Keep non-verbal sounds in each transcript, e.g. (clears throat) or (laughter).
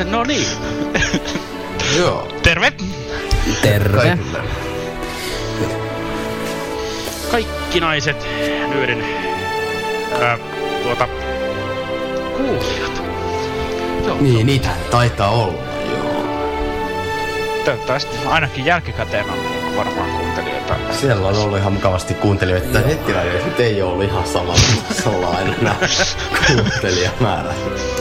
Jahas, no niin. Joo. Terve! Terve. Kaikille. Kaikki naiset nyörin ää, tuota kuulijat. Joo. Niin, niitä taitaa olla. Joo. Toivottavasti ainakin jälkikäteen on varmaan kuuntelijoita. Siellä on ollut ihan mukavasti kuuntelijoita. Nettiradioissa nyt ei ole ihan sama salainen nämä (laughs) kuuntelijamäärät.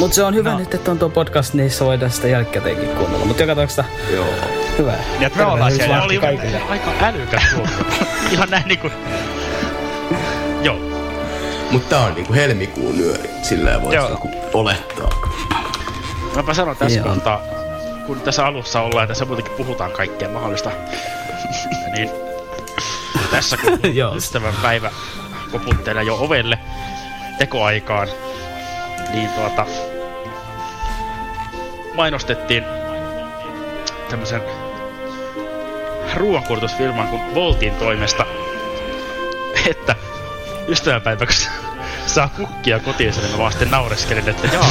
Mut se on hyvä No. nyt, että on tuo podcast, niin se voidaan sitä jälkikäteenkin kuunnella. Mut joka tapauksessa Joo. hyvä. Ja että me ollaan siellä. Oli kaikille. aika älykäs. (laughs) Ihan näin niinku... Joo. Mutta tää on niinku helmikuun nyöri. Voisi Joo. niinku olettaa. Mäpä sanon tässä Joo. kohtaa, kun tässä alussa ollaan ja tässä muutenkin puhutaan kaikkea mahdollista, niin tässä kun (laughs) Joo. ystävän päivä koputtelee jo ovelle tekoaikaan, niin tuota mainostettiin tämmösen ruoankulutusfirman kuin Voltin toimesta, että ystävänpäiväksi saa kukkia kotiin, niin mä vaan sitten naureskelin, että jaa.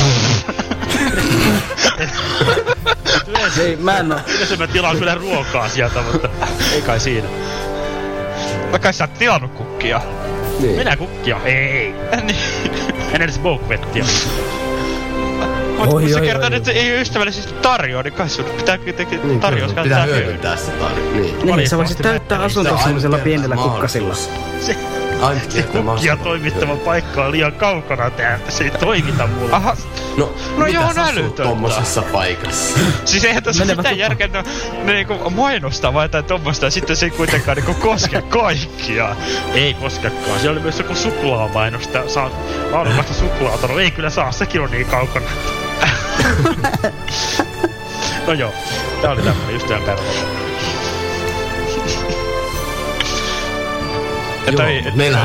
yleensä, Ei, mä en oo. yleensä mä tilaan kyllä ruokaa sieltä, mutta ei kai siinä. Vaikka sä oot tilannut kukkia. Niin. Minä kukkia? Ei. (laughs) niin. En edes bouquettia. Mutta Oi, kun oi, kertoo, että se ei ystävällisesti tarjoa, niin kai sun pitää kuitenkin Niin, tarjous pitää hyödyntää. se tarjoa. Niin. Niin, sä voisit täyttää mä en asunto Tää on semmoisella ainut pienellä kukkasilla. Se Kukkia mahdollisuus. toimittava paikka on liian kaukana täältä. Se ei toimita mulle. Aha, No, No mitä joo, sä asut tommosessa paikassa? siis eihän tässä Menevät mitään järkeä, no, ne niinku mainostaa vai jotain tommosta ja sitten se ei kuitenkaan niinku koske kaikkia. Ei koskekaan. Siellä oli myös joku suklaamainosta. Saa laadukasta suklaata. No ei kyllä saa, sekin on niin kaukana. (laughs) no joo, tää oli tämmönen ystävänpäivä. Ja Joo,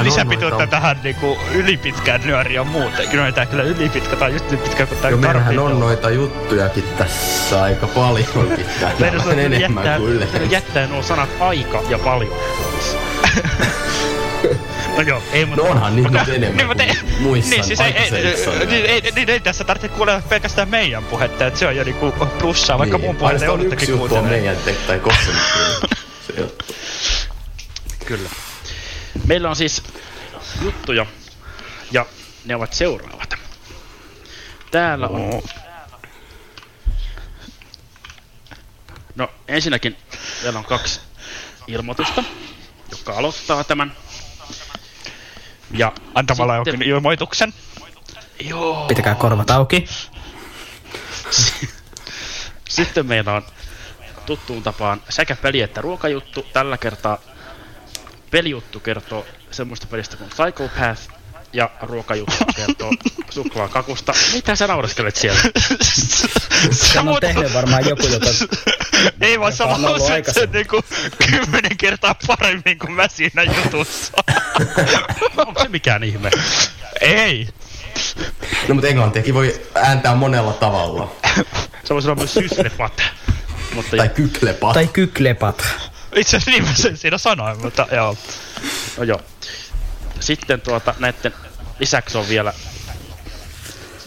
lisäpituutta noita- tähän niinku ylipitkään nyöriä muuten. Kyllä tää kyllä ylipitkä tai just niin pitkä kuin tää Joo, meillähän on noita juttujakin tässä aika paljonkin. (laughs) Meidän on enemmän jättää, kuin yleensä. jättää nuo sanat aika ja paljon. (laughs) no joo, ei mutta... No onhan niitä nyt enemmän Niin, kuin ei- muissa niin, siis ei, ei, aikaisemmissa ei, niin, ei, niin, ei tässä tarvitse kuulla pelkästään meidän puhetta, että se on jo niinku plussaa, vaikka mun puhetta Aina se on yksi juttu on kuuntelemaan. meidän tai (laughs) juttu. Kyllä. Meillä on siis juttuja, ja ne ovat seuraavat. Täällä on... No, ensinnäkin meillä on kaksi ilmoitusta, jotka aloittaa tämän. Ja Antamalla sitten- jokin ilmoituksen. Joo. Pitäkää korvat auki. Sitten meillä on tuttuun tapaan sekä peli- että ruokajuttu. Tällä kertaa pelijuttu kertoo semmoista pelistä kuin Psychopath ja ruokajuttu (laughs) kertoo suklaakakusta. Mitä sä naureskelet siellä? (laughs) Sen on tehnyt varmaan joku, joka... (laughs) Ei vaan sä lausuit sen niinku kymmenen kertaa paremmin kuin mä siinä jutussa. Onko se mikään ihme? Ei. No mutta englantiakin voi ääntää monella tavalla. Se voisi olla myös syslepat. Mutta Tai kyklepat. Tai kyklepat. Itse asiassa niin mä sen siinä sanoin, mutta joo. no joo. Sitten tuota näitten lisäksi on vielä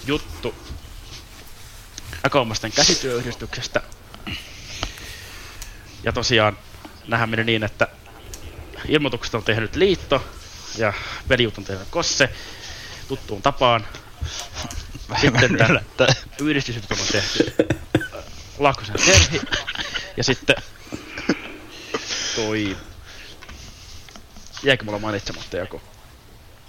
juttu Akomasten käsityöyhdistyksestä. Ja tosiaan nähän meni niin, että ilmoitukset on tehnyt liitto ja pelijut on tehnyt kosse tuttuun tapaan. Sitten tämä yhdistysjuttu on tehty Laakkosen Terhi ja sitten toi jäikö mulla mainitsematta joku?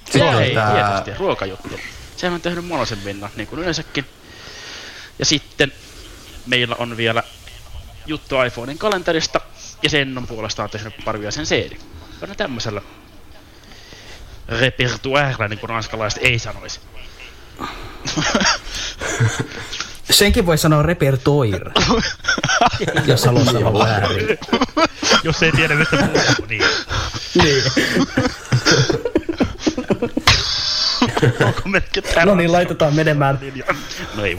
Sitten Ei, tää- tietysti, ruokajuttu. Sehän on tehnyt monosen minna, niin kuin yleensäkin. Ja sitten meillä on vielä juttu iPhonein kalenterista, ja sen on puolestaan tehnyt parvia sen. On ne tämmöisellä repertuaarella, niin kuin ranskalaiset ei sanoisi. (laughs) Senkin voi sanoa repertoire, (laughs) jos haluaa sanoa väärin. Jos ei tiedä, mistä puhuu, niin. (laughs) Niin. No niin, laitetaan menemään, No ei.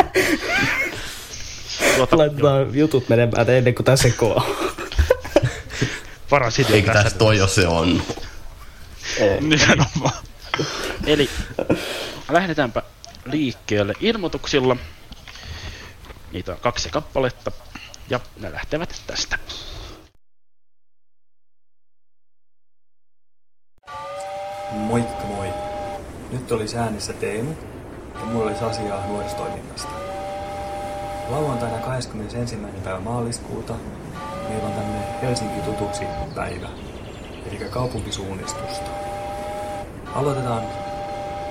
Tuota, joo, laitetaan jutut menemään ennen kuin tässä sekoaa. paras idea Eikä tässä toi jo se on. Nimenomaan. (laughs) Eli lähdetäänpä liikkeelle ilmoituksilla. Niitä on kaksi kappaletta ja ne lähtevät tästä. Moikka moi! Nyt oli äänissä Teemu ja mulla olisi asiaa nuoristoiminnasta. Lauantaina 21. päivä maaliskuuta meillä on tämmönen Helsinki tutuksi päivä, eli kaupunkisuunnistusta. Aloitetaan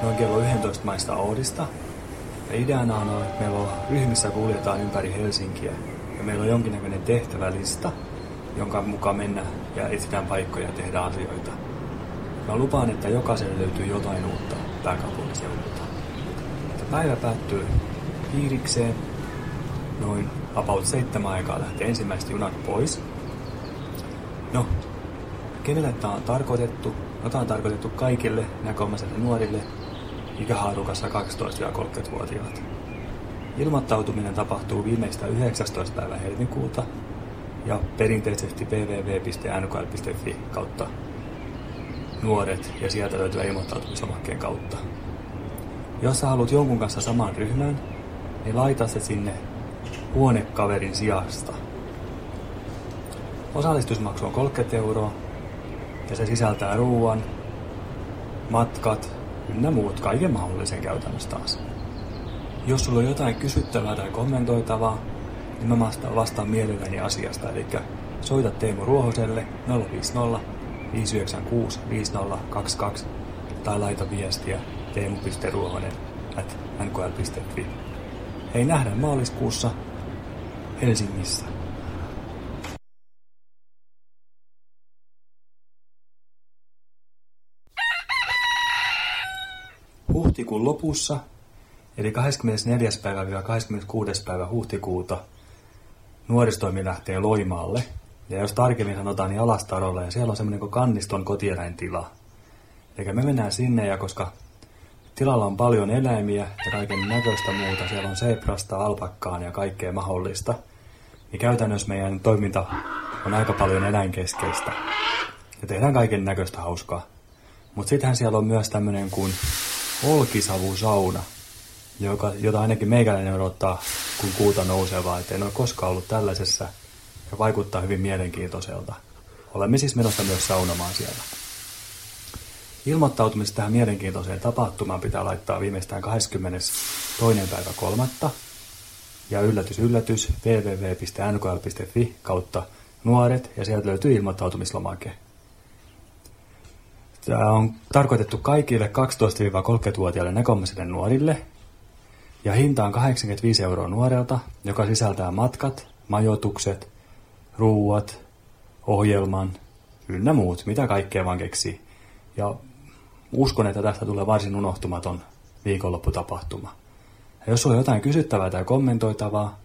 noin kello 11 maista Oodista. Ja ideana on, että meillä on ryhmissä kuljetaan ympäri Helsinkiä ja meillä on jonkinnäköinen tehtävälista, jonka mukaan mennään ja etsitään paikkoja ja tehdään asioita. Mä lupaan, että jokaiselle löytyy jotain uutta pääkaupunkiseudulta. Päivä päättyy piirikseen. Noin about seitsemän aikaa lähtee ensimmäiset junat pois. No, kenelle tämä on tarkoitettu? No tämä on tarkoitettu kaikille näköomaisille nuorille ikähaarukassa 12-30-vuotiaat. Ilmoittautuminen tapahtuu viimeistään 19. päivä helmikuuta ja perinteisesti www.nkl.fi kautta nuoret ja sieltä löytyy ilmoittautumislomakkeen kautta. Jos sä haluat jonkun kanssa saman ryhmän, niin laita se sinne huonekaverin sijasta. Osallistusmaksu on 30 euroa ja se sisältää ruuan, matkat ynnä muut kaiken mahdollisen käytännössä taas. Jos sulla on jotain kysyttävää tai kommentoitavaa, niin mä vastaan, mielelläni asiasta. Eli soita Teemu Ruohoselle 050 596 5022 tai laita viestiä teemu.ruohonen at nkl.fi. Hei nähdään maaliskuussa Helsingissä. Huhtikuun lopussa, eli 24. päivä 26. päivä huhtikuuta, nuoristoimi lähtee Loimaalle. Ja jos tarkemmin sanotaan, niin Alastarolla, ja siellä on semmoinen kuin kanniston kotieläintila. Eli me mennään sinne, ja koska tilalla on paljon eläimiä ja kaiken näköistä muuta, siellä on seprasta, alpakkaan ja kaikkea mahdollista, niin käytännössä meidän toiminta on aika paljon eläinkeskeistä. Ja tehdään kaiken näköistä hauskaa. Mutta sittenhän siellä on myös tämmöinen kuin olkisavusauna, joka, jota ainakin meikäläinen odottaa, kun kuuta nousevaa. Et en ole koskaan ollut tällaisessa ja vaikuttaa hyvin mielenkiintoiselta. Olemme siis menossa myös saunomaan siellä. Ilmoittautumista tähän mielenkiintoiseen tapahtumaan pitää laittaa viimeistään 22. päivä kolmatta. Ja yllätys yllätys www.nkl.fi kautta nuoret ja sieltä löytyy ilmoittautumislomake. Tämä on tarkoitettu kaikille 12-30-vuotiaille näkömmäisille nuorille. Ja hinta on 85 euroa nuorelta, joka sisältää matkat, majoitukset, ruuat, ohjelman, ynnä muut, mitä kaikkea vaan keksii. Ja uskon, että tästä tulee varsin unohtumaton viikonlopputapahtuma. Ja jos on jotain kysyttävää tai kommentoitavaa,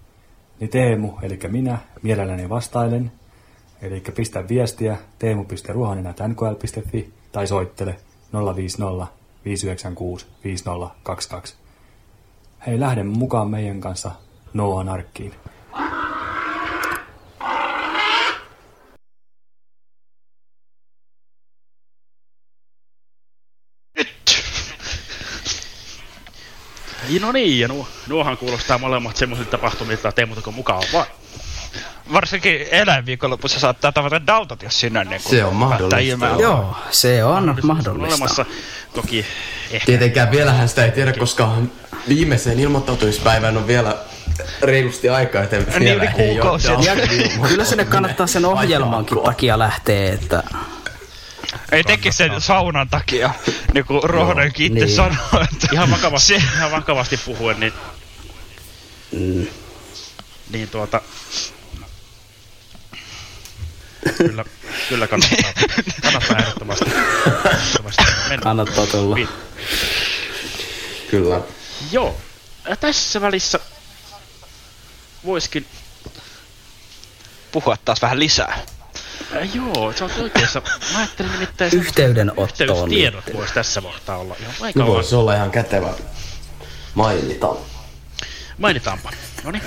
niin Teemu, eli minä, mielelläni vastailen. Eli pistä viestiä teemu.ruohonen.nkl.fi tai soittele 050 596 5022. Hei, lähden mukaan meidän kanssa Noan arkkiin. No niin, ja nuo, nuohan kuulostaa molemmat semmoisilta tapahtumilta, että Teemu teko mukaan vaan. Varsinkin eläinviikonlopussa saattaa tavata Dautot, jos sinne niin Se on mahdollista. Joo, se on mahdollista. Olemassa? Toki ehkä. Tietenkään vielähän sitä ei tiedä, koska viimeiseen ilmoittautumispäivään on vielä reilusti aikaa, joten Niin, vielä yli ei ole Ja kyllä sinne kannattaa sen ohjelmankin takia lähteä, että Ei teki sen saunan takia, niin kuin Rohdonkin itse niin. sanoi, että ihan vakavasti, ihan vakavasti puhuen, niin, mm, niin tuota... Kyllä, kyllä kannattaa, kannattaa ehdottomasti, ehdottomasti mennä. kannattaa tulla. Kyllä. Joo, Ja tässä välissä voiskin... Puhua taas vähän lisää. Äh, joo, sä oot oikeassa. Mä ajattelin nimittäin... Yhteydenottoon Yhteystiedot liittyen. voisi tässä kohtaa olla ihan No paikallaan. voisi olla ihan kätevä mainita. Mainitaanpa. Noniin.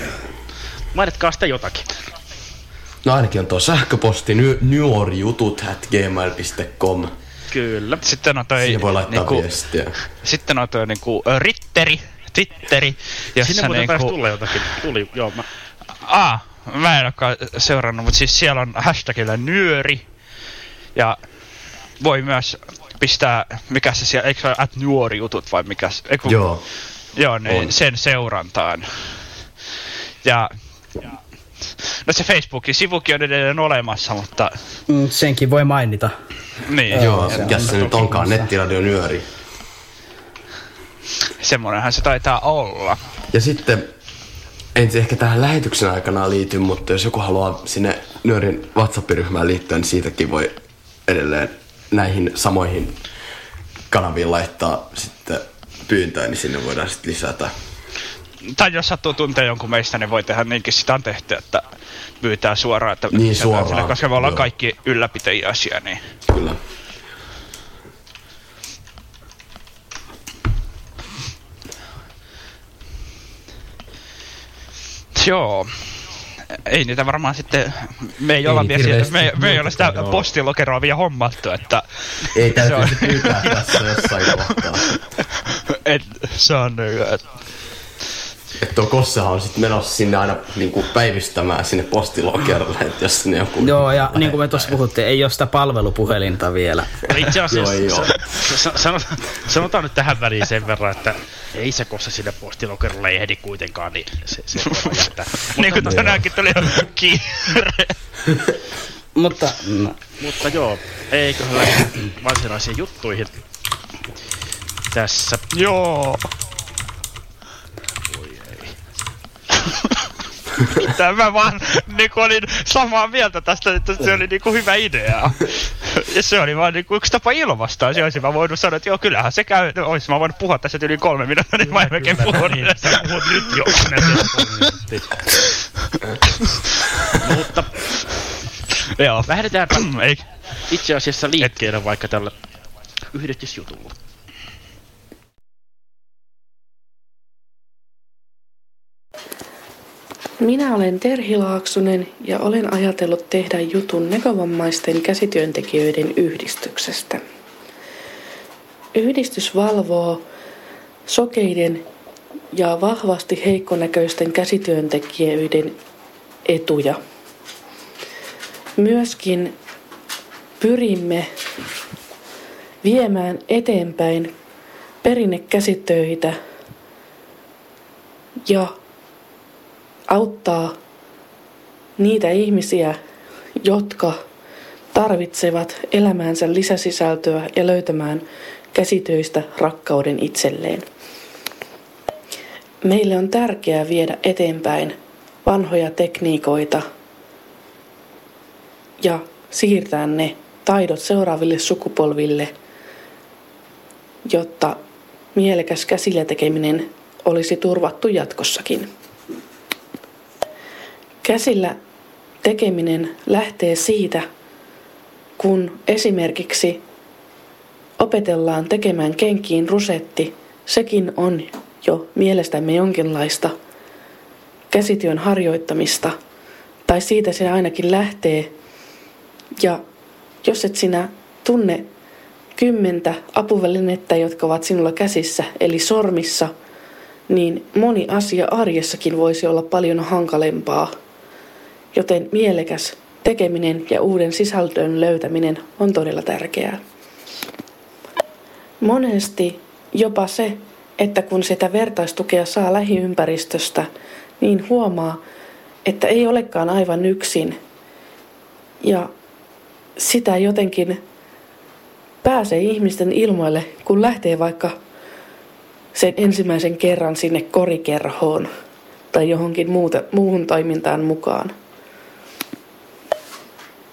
Mainitkaa sitten jotakin. No ainakin on tuo sähköposti ny- nuorijutut at gmail.com. Kyllä. Sitten on toi... Siihen voi laittaa niinku, viestiä. Sitten on toi niinku Ritteri, Twitteri, jossa Sinne muuten niinku... tulla jotakin. Tuli, joo. Mä, Aa, mä en olekaan seurannut, mutta siis siellä on hashtagillä nyöri. Ja voi myös pistää, mikä se siellä, eikö se ole at nuorijutut vai mikä se, eiku, Joo. Joo, niin On. sen seurantaan. Ja No se Facebookin sivukin on edelleen olemassa, mutta Mm, senkin voi mainita. niin, Joo, se on mikä se nyt onkaan, nettiradio nyöri. semmoinenhan se taitaa olla. Ja sitten, en se ehkä tähän lähetyksen aikana liity, mutta jos joku haluaa sinne nyörin WhatsApp-ryhmään liittyä, niin siitäkin voi edelleen näihin samoihin kanaviin laittaa sitten pyyntöä, niin sinne voidaan sitten lisätä. Tai jos sattuu tuntee jonkun meistä, niin voi tehdä niinkin sitä on tehty, että pyytää suoraan, että Niin, suoraan, sille, koska me ollaan joo. kaikki ylläpitäjiä asia, niin Kyllä. Joo. Ei niitä varmaan sitten, me ei, olla Ei vielä, sieltä, me, me ei ole sitä ole. postilokeroa vielä hommattu, että Ei Se on- täytyy pyytää tässä jossain kohtaa. en saanut. Että tuo Kossehan on sitten menossa sinne aina niinku päivystämään sinne postilokerolle, että jos sinne joku... Joo, ja niin kuin me tuossa puhuttiin, ei ole sitä palvelupuhelinta vielä. itse asiassa Joo, ei oo. sa- sa- sanotaan, sanotaan nyt tähän väliin sen verran, että ei se kossa sinne postilokerolle ehdi kuitenkaan, niin se, se voidaan jättää. (laughs) Niin kuin Mutta, tänäänkin tuli kiire. Mutta mm, mutta joo, eiköhän varsinaisiin juttuihin. Tässä Joo. (laughs) Tämä vaan niinku olin samaa mieltä tästä, että se oli niinku hyvä idea. Ja se oli vaan niinku yksi tapa ilmaista. Se olisi mä voinut sanoa, että joo, kyllähän se käy. No, Ois mä voinut puhua tässä yli kolme minuuttia, niin mä en melkein puhunut. niin, sä puhut nyt jo. Mutta Joo. lähdetäänpä Ei. itse asiassa liikkeelle vaikka tällä yhdistysjutulla. Minä olen Terhi Laaksonen ja olen ajatellut tehdä jutun näkövammaisten käsityöntekijöiden yhdistyksestä. Yhdistys valvoo sokeiden ja vahvasti heikkonäköisten käsityöntekijöiden etuja. Myöskin pyrimme viemään eteenpäin perinnekäsitöitä ja auttaa niitä ihmisiä, jotka tarvitsevat elämäänsä lisäsisältöä ja löytämään käsitöistä rakkauden itselleen. Meille on tärkeää viedä eteenpäin vanhoja tekniikoita ja siirtää ne taidot seuraaville sukupolville, jotta mielekäs käsillä tekeminen olisi turvattu jatkossakin. Käsillä tekeminen lähtee siitä, kun esimerkiksi opetellaan tekemään kenkiin rusetti, sekin on jo mielestämme jonkinlaista käsityön harjoittamista, tai siitä se ainakin lähtee. Ja jos et sinä tunne kymmentä apuvälinettä, jotka ovat sinulla käsissä, eli sormissa, niin moni asia arjessakin voisi olla paljon hankalempaa. Joten mielekäs tekeminen ja uuden sisältön löytäminen on todella tärkeää. Monesti jopa se, että kun sitä vertaistukea saa lähiympäristöstä, niin huomaa, että ei olekaan aivan yksin. Ja sitä jotenkin pääsee ihmisten ilmoille, kun lähtee vaikka sen ensimmäisen kerran sinne korikerhoon tai johonkin muuta, muuhun toimintaan mukaan.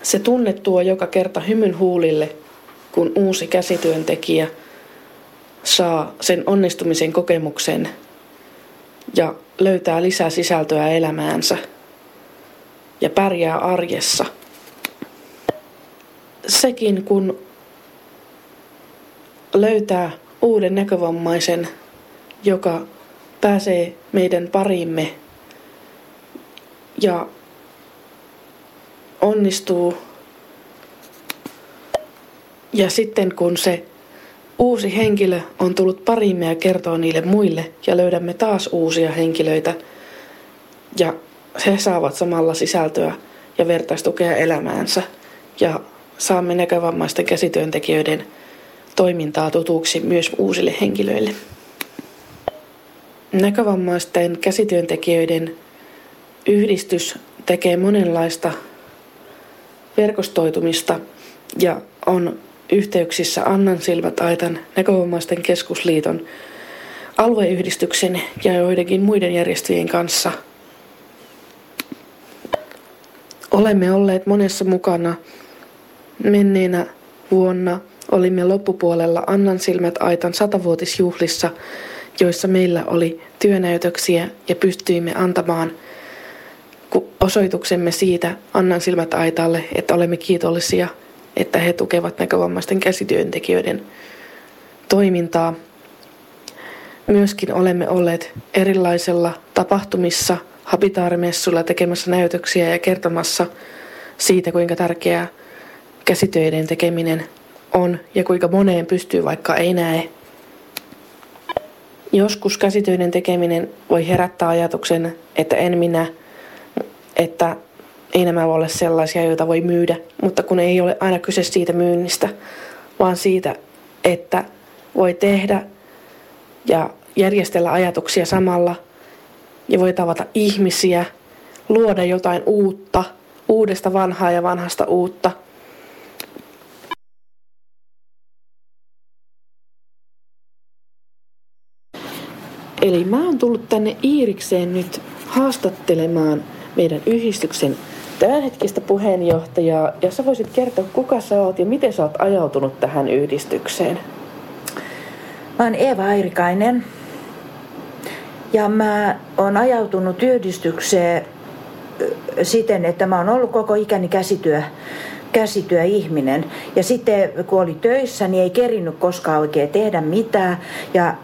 Se tunne tuo joka kerta hymyn huulille, kun uusi käsityöntekijä saa sen onnistumisen kokemuksen ja löytää lisää sisältöä elämäänsä ja pärjää arjessa. Sekin kun löytää uuden näkövammaisen, joka pääsee meidän parimme ja onnistuu. Ja sitten kun se uusi henkilö on tullut parimme ja kertoo niille muille ja löydämme taas uusia henkilöitä ja he saavat samalla sisältöä ja vertaistukea elämäänsä ja saamme näkövammaisten käsityöntekijöiden toimintaa tutuksi myös uusille henkilöille. Näkövammaisten käsityöntekijöiden yhdistys tekee monenlaista verkostoitumista ja on yhteyksissä Annan silmät aitan näkövammaisten keskusliiton alueyhdistyksen ja joidenkin muiden järjestöjen kanssa. Olemme olleet monessa mukana. Menneenä vuonna olimme loppupuolella Annan silmät aitan satavuotisjuhlissa, joissa meillä oli työnäytöksiä ja pystyimme antamaan osoituksemme siitä Annan silmät aitalle, että olemme kiitollisia – että he tukevat näkövammaisten käsityöntekijöiden toimintaa. Myöskin olemme olleet erilaisilla tapahtumissa, habitaarimessuilla tekemässä näytöksiä ja kertomassa siitä, kuinka tärkeää käsitöiden tekeminen on ja kuinka moneen pystyy, vaikka ei näe. Joskus käsitöiden tekeminen voi herättää ajatuksen, että en minä, että ei nämä voi olla sellaisia, joita voi myydä, mutta kun ei ole aina kyse siitä myynnistä, vaan siitä, että voi tehdä ja järjestellä ajatuksia samalla ja voi tavata ihmisiä, luoda jotain uutta, uudesta vanhaa ja vanhasta uutta. Eli mä oon tullut tänne Iirikseen nyt haastattelemaan meidän yhdistyksen tämänhetkistä puheenjohtajaa ja sä voisit kertoa, kuka sä oot ja miten sä oot ajautunut tähän yhdistykseen? Mä oon Eeva Airikainen ja mä oon ajautunut yhdistykseen siten, että mä oon ollut koko ikäni käsityö, käsityöihminen. Ja sitten kun oli töissä, niin ei kerinnyt koskaan oikein tehdä mitään. Ja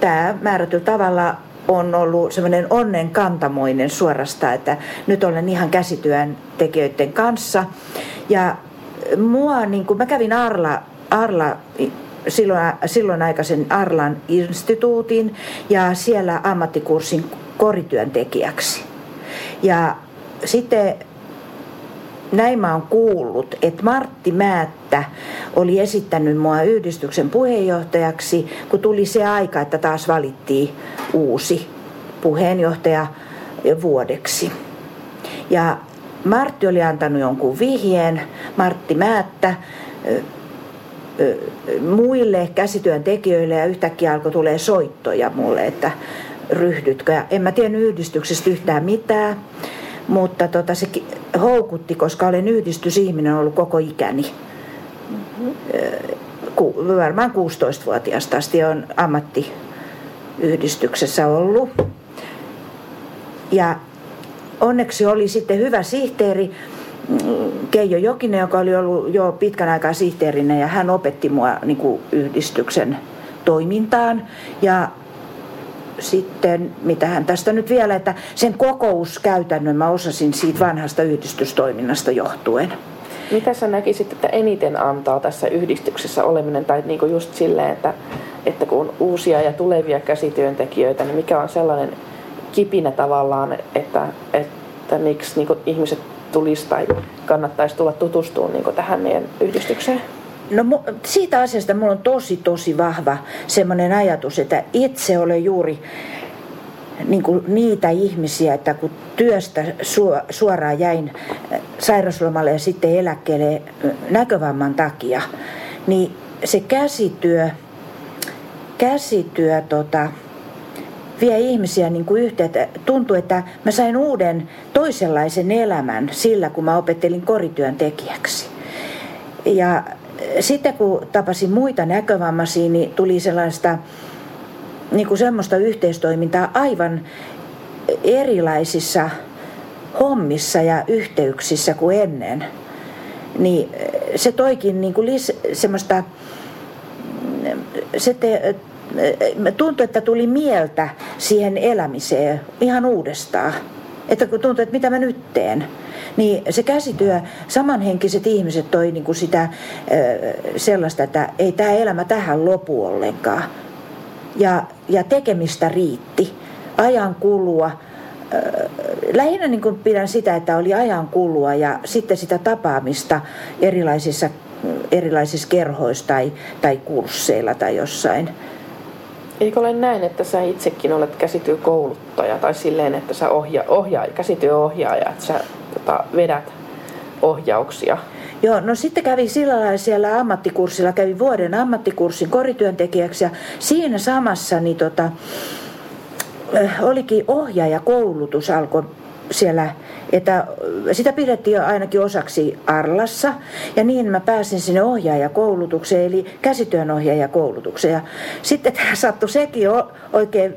tämä määrätyllä tavalla on ollut semmoinen onnen kantamoinen suorasta, että nyt olen ihan käsityön tekijöiden kanssa. Ja mua, niin kuin mä kävin Arla, Arla silloin, silloin aikaisen Arlan instituutin ja siellä ammattikurssin korityöntekijäksi. Ja sitten näin mä oon kuullut, että Martti Määttä oli esittänyt mua yhdistyksen puheenjohtajaksi, kun tuli se aika, että taas valittiin uusi puheenjohtaja vuodeksi. Ja Martti oli antanut jonkun vihjeen, Martti Määttä, muille käsityöntekijöille ja yhtäkkiä alkoi tulee soittoja mulle, että ryhdytkö. Ja en mä tiennyt yhdistyksestä yhtään mitään. Mutta tota, se houkutti, koska olen yhdistysihminen ollut koko ikäni. Ku, varmaan 16-vuotiaasta asti on ammattiyhdistyksessä ollut. Ja onneksi oli sitten hyvä sihteeri, mm, Keijo Jokinen, joka oli ollut jo pitkän aikaa sihteerinä ja hän opetti mua niin kuin yhdistyksen toimintaan. Ja sitten, mitä hän tästä nyt vielä, että sen kokouskäytännön mä osasin siitä vanhasta yhdistystoiminnasta johtuen. Mitä sä näkisit, että eniten antaa tässä yhdistyksessä oleminen, tai niin kuin just silleen, että, että kun on uusia ja tulevia käsityöntekijöitä, niin mikä on sellainen kipinä tavallaan, että, että miksi niin ihmiset tulisi tai kannattaisi tulla tutustumaan niin tähän meidän yhdistykseen? No siitä asiasta mulla on tosi tosi vahva semmoinen ajatus, että itse olen juuri niin kuin niitä ihmisiä, että kun työstä suoraan jäin äh, sairauslomalle ja sitten eläkkeelle äh, näkövamman takia, niin se käsityö, käsityö tota, vie ihmisiä niin kuin yhteen. Tuntuu, että mä sain uuden toisenlaisen elämän sillä, kun mä opettelin korityön tekijäksi. Ja sitten kun tapasin muita näkövammaisia, niin tuli sellaista niin kuin semmoista yhteistoimintaa aivan erilaisissa hommissa ja yhteyksissä kuin ennen. Niin se toikin niin kuin lis, semmoista, se te, tuntui, että tuli mieltä siihen elämiseen ihan uudestaan. Että kun tuntui, että mitä mä nyt teen. Niin se käsityö, samanhenkiset ihmiset toi niin kuin sitä sellaista, että ei tämä elämä tähän lopu ollenkaan. Ja, ja tekemistä riitti. Ajan kulua. Lähinnä niin kuin pidän sitä, että oli ajan kulua ja sitten sitä tapaamista erilaisissa, erilaisissa kerhoissa tai, tai kursseilla tai jossain. Eikö ole näin, että sä itsekin olet käsityökouluttaja tai silleen, että sä ohja, ohjaa, käsityöohjaaja, että sä tota, vedät ohjauksia? Joo, no sitten kävi sillä lailla siellä ammattikurssilla, kävi vuoden ammattikurssin korityöntekijäksi ja siinä samassa niin tota, olikin ohjaajakoulutus alkoi siellä että sitä pidettiin ainakin osaksi Arlassa ja niin mä pääsin sinne ohjaajakoulutukseen eli käsityön ohjaajakoulutukseen ja sitten tämä sattui sekin oikein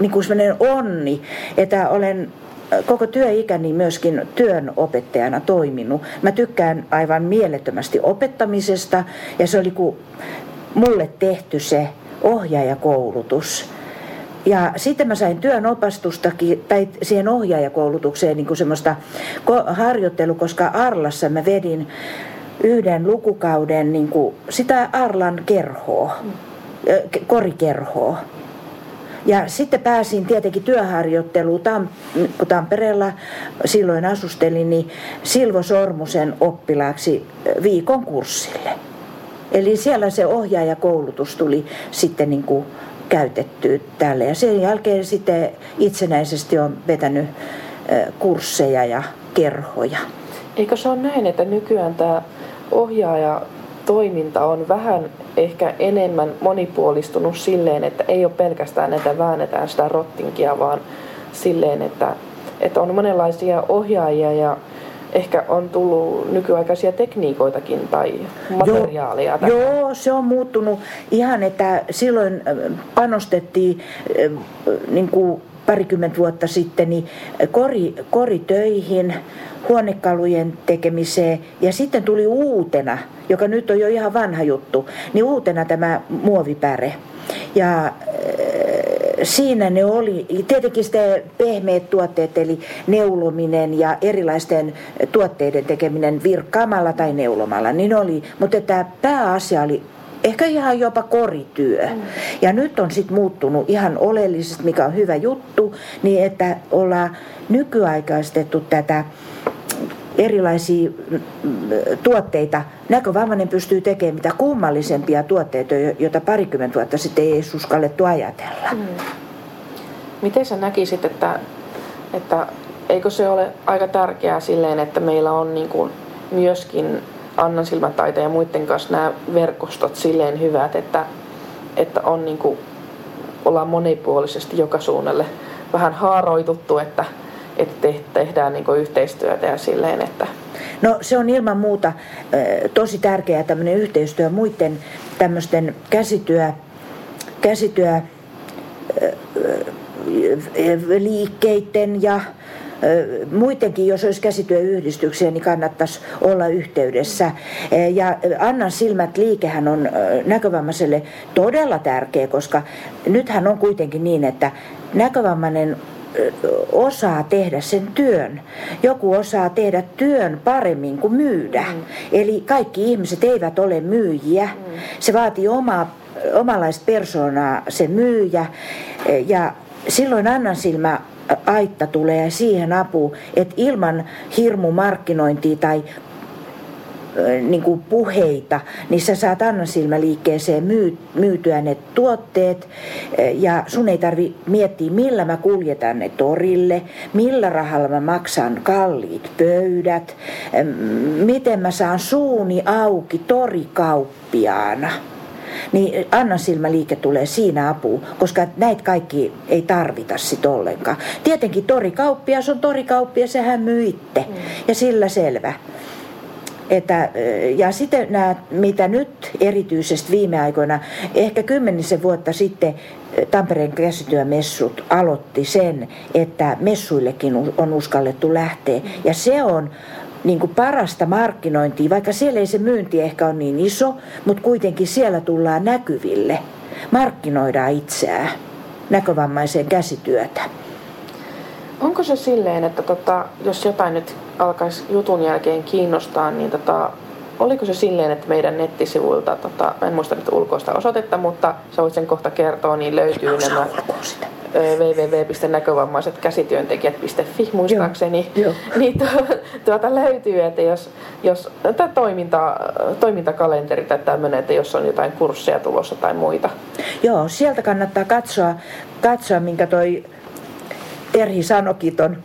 niin kuin onni, että olen koko työikäni myöskin työn opettajana toiminut. Mä tykkään aivan mielettömästi opettamisesta ja se oli kuin mulle tehty se ohjaajakoulutus. Ja sitten mä sain työn opastustakin, tai siihen ohjaajakoulutukseen niin kuin semmoista harjoittelu, koska Arlassa mä vedin yhden lukukauden niin kuin sitä Arlan kerhoa, korikerhoa. Ja sitten pääsin tietenkin työharjoitteluun, kun Tampereella silloin asustelin, niin Silvo Sormusen oppilaaksi viikon kurssille. Eli siellä se ohjaajakoulutus tuli sitten niin kuin käytettyä tälle. Ja sen jälkeen sitten itsenäisesti on vetänyt kursseja ja kerhoja. Eikö se ole näin, että nykyään tämä ohjaaja toiminta on vähän ehkä enemmän monipuolistunut silleen, että ei ole pelkästään, että väännetään sitä rottinkia, vaan silleen, että, että on monenlaisia ohjaajia ja ehkä on tullut nykyaikaisia tekniikoitakin tai materiaaleja. Joo, joo, se on muuttunut ihan, että silloin panostettiin niin kuin parikymmentä vuotta sitten niin kori, koritöihin, huonekalujen tekemiseen ja sitten tuli uutena, joka nyt on jo ihan vanha juttu, niin uutena tämä muovipäre. Ja siinä ne oli, tietenkin sitten pehmeät tuotteet, eli neulominen ja erilaisten tuotteiden tekeminen virkkaamalla tai neulomalla, niin oli, mutta tämä pääasia oli ehkä ihan jopa korityö. Mm. Ja nyt on sitten muuttunut ihan oleellisesti, mikä on hyvä juttu, niin että ollaan nykyaikaistettu tätä erilaisia mm, tuotteita. Näkövammainen pystyy tekemään mitä kummallisempia tuotteita, joita parikymmentä vuotta sitten ei uskallettu ajatella. Mm. Miten sä näkisit, että, että eikö se ole aika tärkeää silleen, että meillä on niin kuin myöskin Annan silmätaiteen ja muiden kanssa nämä verkostot silleen hyvät, että, että on niin kuin, ollaan monipuolisesti joka suunnalle vähän haaroituttu, että, että tehdään niin yhteistyötä ja silleen, että... No se on ilman muuta tosi tärkeää tämmöinen yhteistyö muiden tämmöisten käsityö, käsityö liikkeiden ja muidenkin, jos olisi käsityöyhdistyksiä, niin kannattaisi olla yhteydessä. Ja Annan silmät liikehän on näkövammaiselle todella tärkeä, koska nythän on kuitenkin niin, että näkövammainen osaa tehdä sen työn. Joku osaa tehdä työn paremmin kuin myydä. Mm. Eli kaikki ihmiset eivät ole myyjiä. Mm. Se vaatii omaa omanlaista persoonaa se myyjä ja silloin Annan silmä aitta tulee siihen apu, että ilman hirmu markkinointia tai niin kuin puheita, niin sä saat Annan silmäliikkeeseen myy, myytyä ne tuotteet ja sun ei tarvi miettiä millä mä kuljetan ne torille, millä rahalla mä maksan kalliit pöydät, miten mä saan suuni auki torikauppiaana niin Annan silmäliike tulee siinä apuun, koska näitä kaikki ei tarvita sit ollenkaan. Tietenkin torikauppias on torikauppias, sehän myy itse mm. ja sillä selvä. Että, ja sitten nämä, mitä nyt erityisesti viime aikoina, ehkä kymmenisen vuotta sitten Tampereen käsityömessut aloitti sen, että messuillekin on uskallettu lähteä. Ja se on niin kuin parasta markkinointia, vaikka siellä ei se myynti ehkä ole niin iso, mutta kuitenkin siellä tullaan näkyville. Markkinoidaan itseään, näkövammaiseen käsityötä. Onko se silleen, että tota, jos jotain nyt alkaisi jutun jälkeen kiinnostaa, niin tota, oliko se silleen, että meidän nettisivuilta, tota, en muista nyt ulkoista osoitetta, mutta sä voit sen kohta kertoa, niin löytyy nämä www.näkövammaisetkäsityöntekijät.fi muistaakseni, Joo, (laughs) niin tu, tuota löytyy, että jos, jos tämä toiminta, toimintakalenteri tai tämmöinen, että jos on jotain kursseja tulossa tai muita. Joo, sieltä kannattaa katsoa, katsoa minkä toi Terhi sanokin ton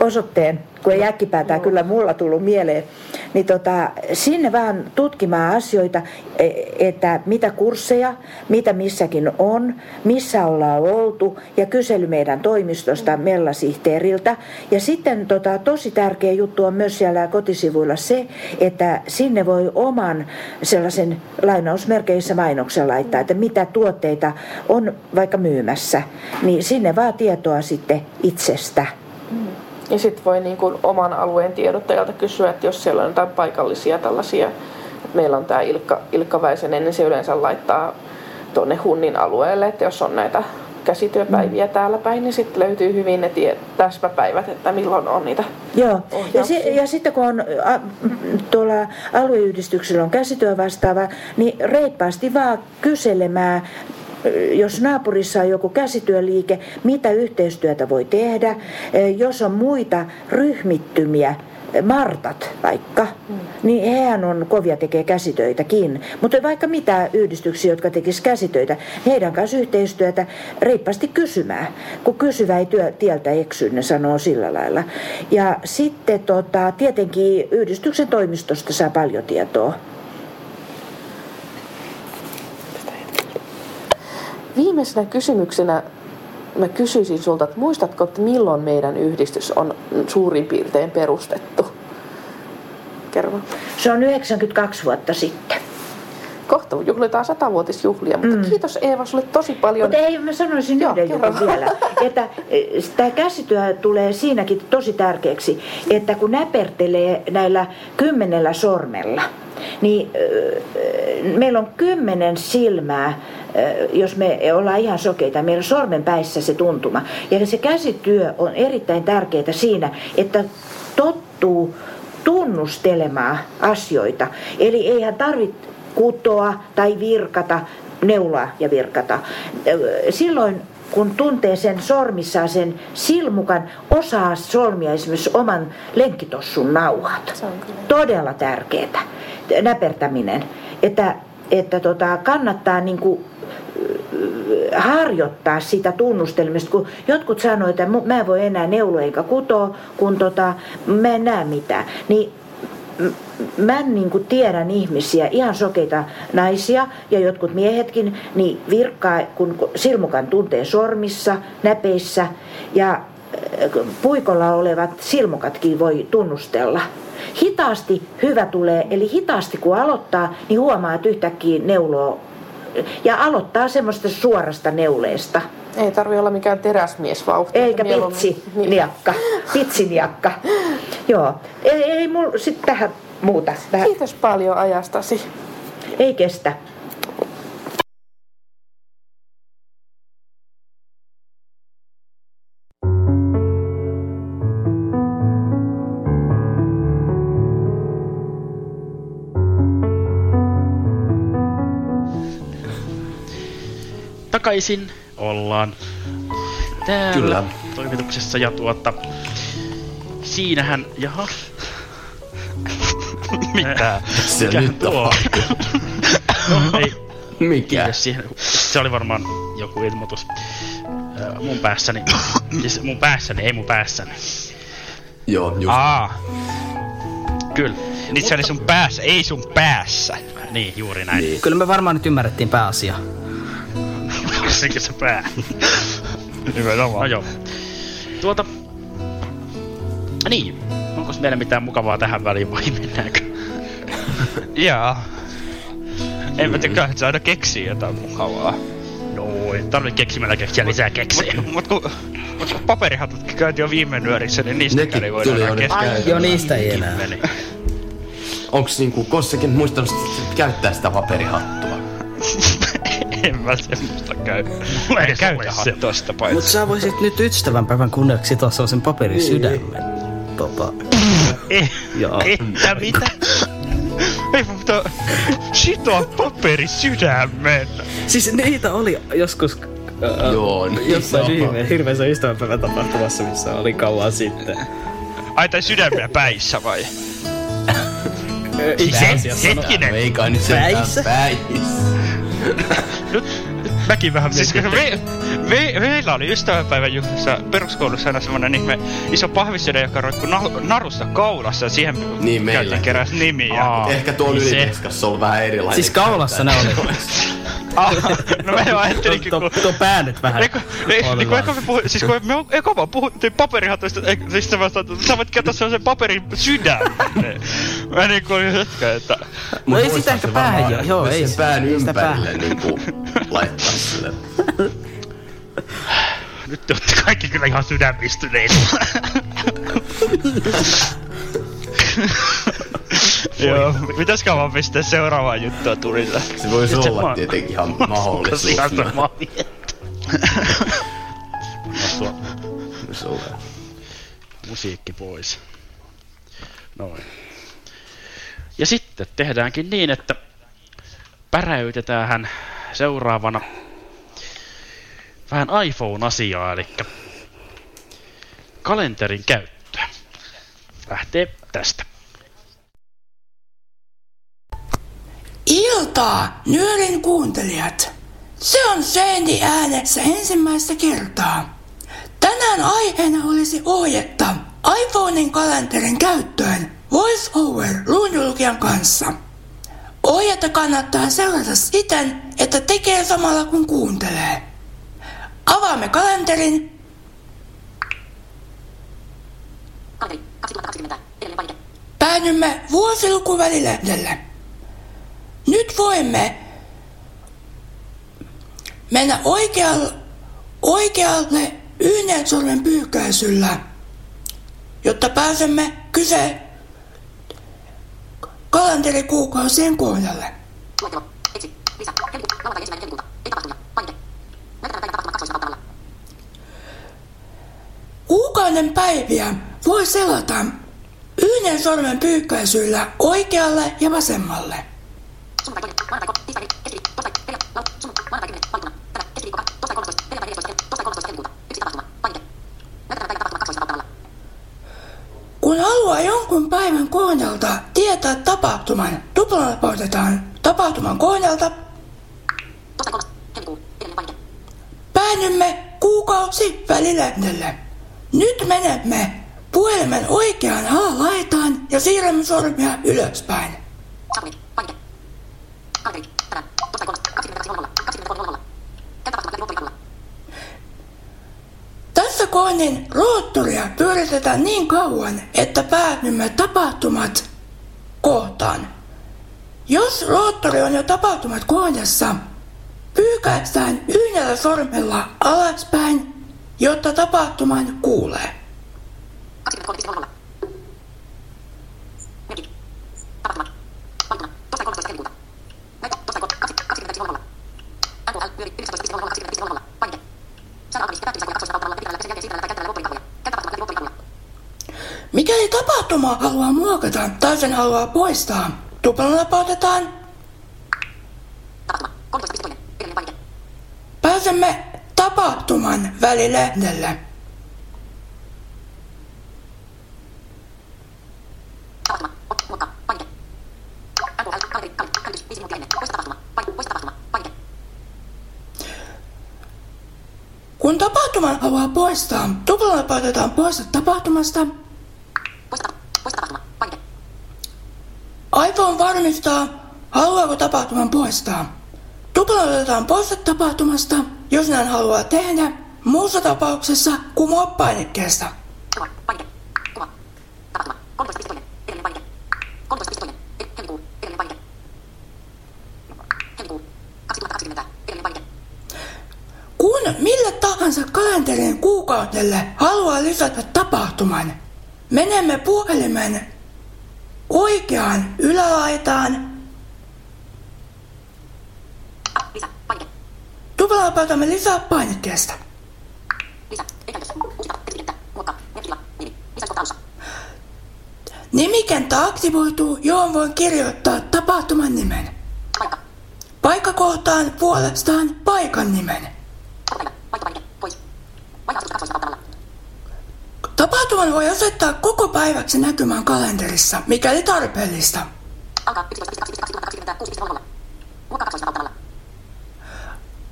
osoitteen, kun ei äkkipäätään kyllä mulla tullut mieleen, niin tota, sinne vaan tutkimaan asioita, e- että mitä kursseja, mitä missäkin on, missä ollaan oltu ja kysely meidän toimistosta Mellasihteeriltä. Ja sitten tota, tosi tärkeä juttu on myös siellä kotisivuilla se, että sinne voi oman sellaisen lainausmerkeissä mainoksen laittaa, että mitä tuotteita on vaikka myymässä, niin sinne vaan tietoa sitten itsestä. Ja sitten voi niin kuin oman alueen tiedottajalta kysyä, että jos siellä on jotain paikallisia tällaisia, että meillä on tämä Ilkka, Ilkka Väisänen, niin se yleensä laittaa tuonne Hunnin alueelle, että jos on näitä käsityöpäiviä täällä päin, niin sitten löytyy hyvin ne tie, täsmäpäivät, että milloin on niitä Joo, ja, ohjauksia. si- ja sitten kun on a, tuolla alueyhdistyksellä on käsityö vastaava, niin reippaasti vaan kyselemään, jos naapurissa on joku käsityöliike, mitä yhteistyötä voi tehdä, jos on muita ryhmittymiä, Martat vaikka, niin hehän on kovia tekee käsitöitäkin. Mutta vaikka mitä yhdistyksiä, jotka tekis käsitöitä, heidän kanssa yhteistyötä reippaasti kysymään. Kun kysyvä ei työ, tieltä eksy, ne sanoo sillä lailla. Ja sitten tota, tietenkin yhdistyksen toimistosta saa paljon tietoa. Viimeisenä kysymyksenä mä kysyisin sulta, että muistatko, että milloin meidän yhdistys on suurin piirtein perustettu? Kerro. Se on 92 vuotta sitten. Kohta juhlitaan satavuotisjuhlia, mutta mm. kiitos Eeva sulle tosi paljon. Mutta ei, mä sanoisin Joo, yhden jutun vielä, (laughs) että tämä käsityö tulee siinäkin tosi tärkeäksi, että kun näpertelee näillä kymmenellä sormella, niin ö, meillä on kymmenen silmää, ö, jos me ollaan ihan sokeita, meillä on sormenpäissä se tuntuma. Ja se käsityö on erittäin tärkeää siinä, että tottuu tunnustelemaan asioita. Eli eihän tarvitse kutoa tai virkata, neuloa ja virkata. Silloin kun tuntee sen sormissaan sen silmukan, osaa solmia esimerkiksi oman lenkkitossun nauhat. Se on kyllä. Todella tärkeää, näpertäminen. Että, että tota, kannattaa niinku, ö, harjoittaa sitä tunnustelemista, kun jotkut sanoo, että mä en voi enää neuloa eikä kutoa, kun tota, mä en näe mitään. Niin mä niin kuin tiedän ihmisiä, ihan sokeita naisia ja jotkut miehetkin, niin virkkaa, kun silmukan tuntee sormissa, näpeissä ja äh, puikolla olevat silmukatkin voi tunnustella. Hitaasti hyvä tulee, eli hitaasti kun aloittaa, niin huomaa, että yhtäkkiä neuloo ja aloittaa semmoista suorasta neuleesta. Ei tarvi olla mikään teräsmiesvauhti. Eikä Mieluummin- pitsi, Niin. niakka, pitsiniakka. Joo, ei, ei mulla sitten tähän muuta. Vähän, Kiitos paljon ajastasi. ei kestä. Takaisin ollaan täällä Kyllä. toimituksessa ja tuota... Siinähän, jaha, (laughs) Mitä? Se mikä nyt tuo? no, ei, Mikä? siihen. Se oli varmaan joku ilmoitus mun päässäni. siis mun päässäni, ei mun päässäni. Joo, just. Aa, Kyllä. niin se oli sun päässä, ei sun päässä. Niin, juuri näin. Niin. Kyllä me varmaan nyt ymmärrettiin pääasia. Varsinkin se pää. (laughs) No Nimenomaan. joo. Tuota... Niin. Onko meillä mitään mukavaa tähän väliin vai mennäänkö? Jaa. En mä tiedä, että se aina keksii jotain mukavaa. No, ei tarvitse keksimällä keksiä lisää keksiä. Mut, mut kun, mut kun paperihatutkin käytiin jo viime nyörissä, niin niistä Nekin ei voida tuli enää jo käytyä. Joo, niistä ei enää. Meni. Onks niinku kossakin muistanut käyttää sitä paperihattua? En mä semmoista käy. Mulla ei käytä hattua sitä Mut paitsi. sä voisit nyt ystävänpäivän kunniaksi sitoa sellaisen paperin sydämen. Tota, Eh, joo. että mitä? Ei mutta sitoa paperi sydämen. Siis niitä oli joskus äh, Joo, niin jossain hirveä, hirveässä ystävänpäivän tapahtumassa, missä oli kauan sitten. Ai tai sydämiä päissä vai? Se, Hetkinen. Ei kai nyt sentään Päissä? päissä. Nyt, mäkin vähän siis mietin, me, me, meillä oli ystävänpäivän juhlassa peruskoulussa aina semmonen ihme iso pahvisydän, joka roikkui na, narusta kaulassa ja siihen Niin meillä. käytiin keräs nimiä. Aa. Ehkä tuolla Niin se- Ylitieskassa on vähän erilainen. Siis kaulassa ne oli. Ah, no me ajattelinkin, tuo, kun... tuo pää nyt vähän. Eikö, ei, niin kun eka me puhu, siis kun me eka vaan puhuttiin paperihatuista, ei, siis sä vasta, sä voit käyttää sellaisen paperin sydämen. Mä niin kuin hetken, että... No ei sitä ehkä päähän joo, myös ei sen pään sitä ympärille päähän. niinku laittaa sille. (laughs) Nyt te olette kaikki kyllä ihan sydämistyneitä. (laughs) Joo, pitäisikö vaan pistää seuraavaan juttua tulille? Se voisi se olla vaan- tietenkin ihan (laughs) mahdollisuus. Sulle. musiikki pois. Noin. Ja sitten tehdäänkin niin, että päräytetään seuraavana vähän iPhone-asiaa, eli kalenterin käyttöä. Lähtee tästä. Iltaa, nyörin kuuntelijat. Se on Sandy äänessä ensimmäistä kertaa. Tänään aiheena olisi ohjetta iPhonein kalenterin käyttöön VoiceOver luunjulkijan kanssa. Ohjetta kannattaa seurata siten, että tekee samalla kun kuuntelee. Avaamme kalenterin. Päädymme vuosilukuvälilehdelle. Nyt voimme mennä oikealle, oikealle yhden sormen pyyhkäisyllä, jotta pääsemme kyse kalenterikuukausien kohdalle. Kuukauden päiviä voi selata yhden sormen pyyhkäisyllä oikealle ja vasemmalle. Kun haluaa jonkun päivän kohdalta tietää tapahtuman, tuplanapautetaan tapahtuman kohdalta. Päädymme kuukausi välilehdelle. Nyt menemme puhelimen oikeaan alalaitaan ja siirrämme sormia ylöspäin. Tässä kohdin roottoria pyöritetään niin kauan, että päädymme tapahtumat kohtaan. Jos roottori on jo tapahtumat kohdassa, pyykäistään yhdellä sormella alaspäin, jotta tapahtuman kuulee. Mikäli tapahtuma haluaa muokata tai sen haluaa poistaa, tuplanapautetaan. Pääsemme tapahtuman välilehdelle. Kun tapahtuman haluaa poistaa, tuplanapautetaan poista tapahtumasta. iPhone varmistaa, haluaako tapahtuman poistaa. Tuplanapautetaan poista tapahtumasta, jos näin haluaa tehdä. Muussa tapauksessa kumoa painikkeesta. Kun mille tahansa kalenterin kuukaudelle haluaa lisätä tapahtuman, menemme puhelimen oikeaan ylälaitaan. Tuplapautamme lisää painikkeesta. Nimikenttä aktivoituu, johon voin kirjoittaa tapahtuman nimen. Paikkakohtaan puolestaan paikan nimen. Tapahtuman voi asettaa koko päiväksi näkymään kalenterissa, mikäli tarpeellista.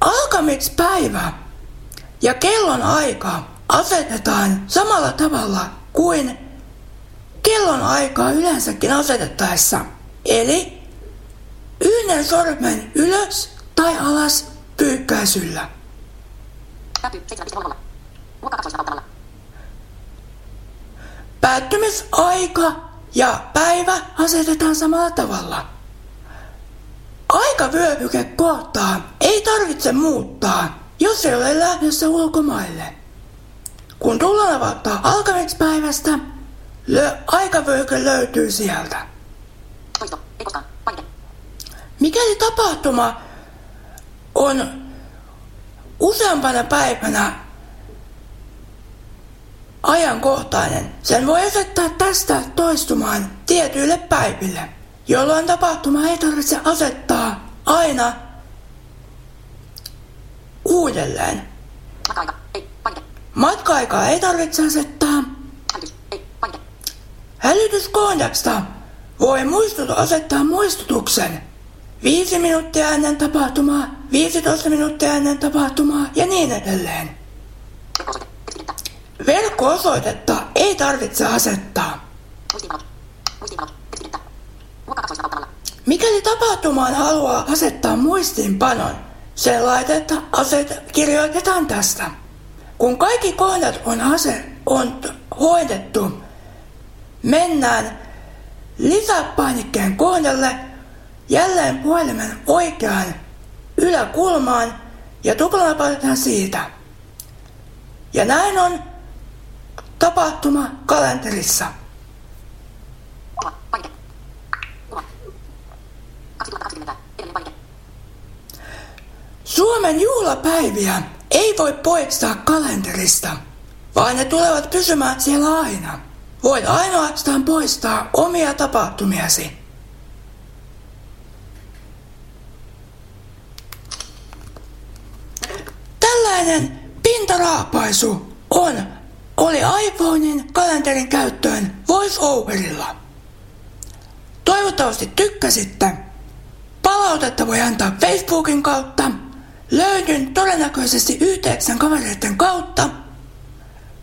Alkamispäivä ja kellon aika asetetaan samalla tavalla kuin kellon aikaa yleensäkin asetettaessa. Eli yhden sormen ylös tai alas pyykkäisyllä. Päättymisaika ja päivä asetetaan samalla tavalla. Aikavyöhyke kohtaa ei tarvitse muuttaa, jos ei ole lähdössä ulkomaille. Kun tullaan avauttaa alkamispäivästä, lö- aikavyöhyke löytyy sieltä. Mikäli tapahtuma on useampana päivänä ajankohtainen, sen voi asettaa tästä toistumaan tietyille päiville, jolloin tapahtuma ei tarvitse asettaa aina uudelleen. Matka-aikaa ei tarvitse asettaa. Hälytyskohdasta voi muistutu asettaa muistutuksen 5 minuuttia ennen tapahtumaa, 15 minuuttia ennen tapahtumaa ja niin edelleen. Verkko-osoitetta ei tarvitse asettaa. Mikäli tapahtumaan haluaa asettaa muistiinpanon, sen laitetta aset kirjoitetaan tästä. Kun kaikki kohdat on, ase, on hoidettu, mennään lisäpainikkeen kohdalle jälleen puhelimen oikeaan yläkulmaan ja tuplanapaitetaan siitä. Ja näin on tapahtuma kalenterissa. Suomen juhlapäiviä ei voi poistaa kalenterista, vaan ne tulevat pysymään siellä aina. Voit ainoastaan poistaa omia tapahtumiasi. Tällainen pintaraapaisu on, oli iPhonein kalenterin käyttöön VoiceOverilla. Toivottavasti tykkäsitte. Palautetta voi antaa Facebookin kautta. Löydyn todennäköisesti yhteyksän kavereiden kautta.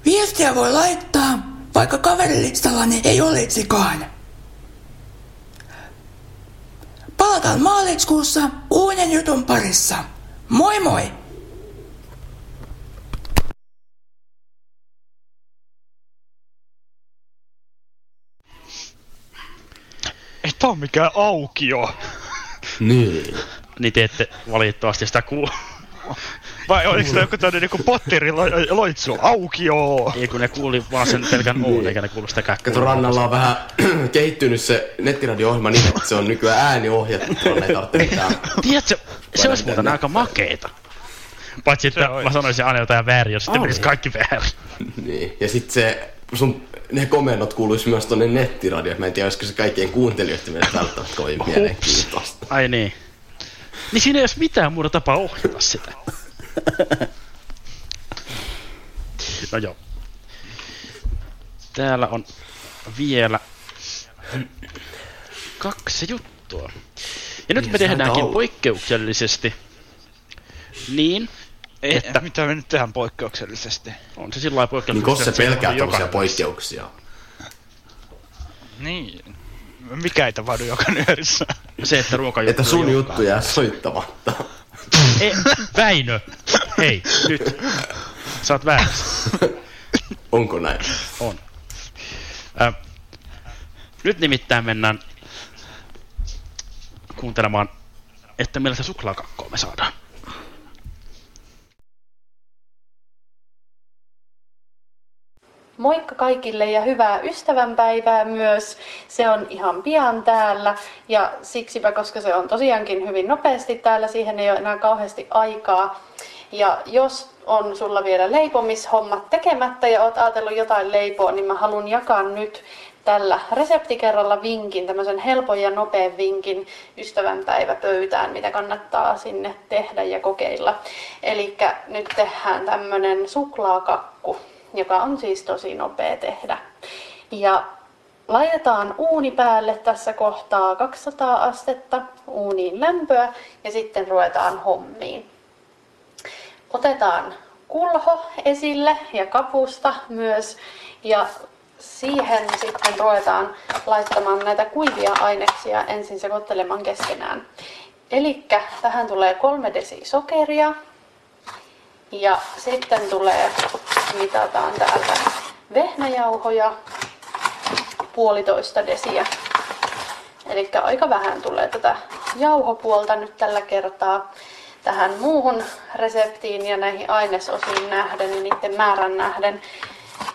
Viestiä voi laittaa, vaikka kaverilistallani ei olisikaan. Palataan maaliskuussa uuden jutun parissa. Moi moi! Ei tää on mikään aukio. Niin. Niin te ette valitettavasti sitä kuulu. Vai oliko se joku tämmönen niinku potteri lo- loitsu? Aukio! Ei kun ne kuuli vaan sen pelkän oon, eikä ne kuulu sitäkään Kato, Rannalla on vähän (clears throat) kehittynyt se nettiradio-ohjelma niin, että se on nykyään ääniohjattu, ei tarvitse mitään. Tiedätkö, se olisi muuten aika makeeta. Paitsi, että mä sanoisin aina jotain väärin, jos sitten menisi kaikki väärin. Niin. Ja sit se, sun, ne komennot kuuluisi myös tonne nettiradioon. Mä en tiedä, olisiko se kaikkien kuuntelijoiden mielestä välttämättä kovin mielenkiintoista. Ai niin. Niin siinä ei olisi mitään muuta tapaa ohjata sitä. No joo. Täällä on vielä kaksi juttua. Ja nyt Niin, me se tehdäänkin poikkeuksellisesti niin, Ei, Että- mitä me nyt tehdään poikkeuksellisesti? on se sillä lailla Niin poikkeuksellisesti. koska se pelkää tämmöisiä poikkeuksia. Niin. Mikä ei tapahdu joka nyörissä? Se, että ruokajuttu Että sun juttu jää soittamatta. (laughs) Ei, Väinö! Hei, nyt. Sä oot väärässä. Onko näin? On. Ö, nyt nimittäin mennään kuuntelemaan, että millaista suklaakakkoa me saadaan. Moikka kaikille ja hyvää ystävänpäivää myös. Se on ihan pian täällä ja siksipä, koska se on tosiaankin hyvin nopeasti täällä, siihen ei ole enää kauheasti aikaa. Ja jos on sulla vielä leipomishommat tekemättä ja oot ajatellut jotain leipoa, niin mä haluan jakaa nyt tällä reseptikerralla vinkin, tämmöisen helpon ja nopean vinkin ystävänpäiväpöytään, mitä kannattaa sinne tehdä ja kokeilla. Eli nyt tehdään tämmöinen suklaakakku, joka on siis tosi nopea tehdä. Ja laitetaan uuni päälle tässä kohtaa 200 astetta uuniin lämpöä ja sitten ruvetaan hommiin. Otetaan kulho esille ja kapusta myös ja siihen sitten ruvetaan laittamaan näitä kuivia aineksia ensin sekoittelemaan keskenään. Eli tähän tulee kolme desi sokeria ja sitten tulee, mitataan täältä vehnäjauhoja, puolitoista desiä. Eli aika vähän tulee tätä jauhopuolta nyt tällä kertaa tähän muuhun reseptiin ja näihin ainesosiin nähden ja niiden määrän nähden.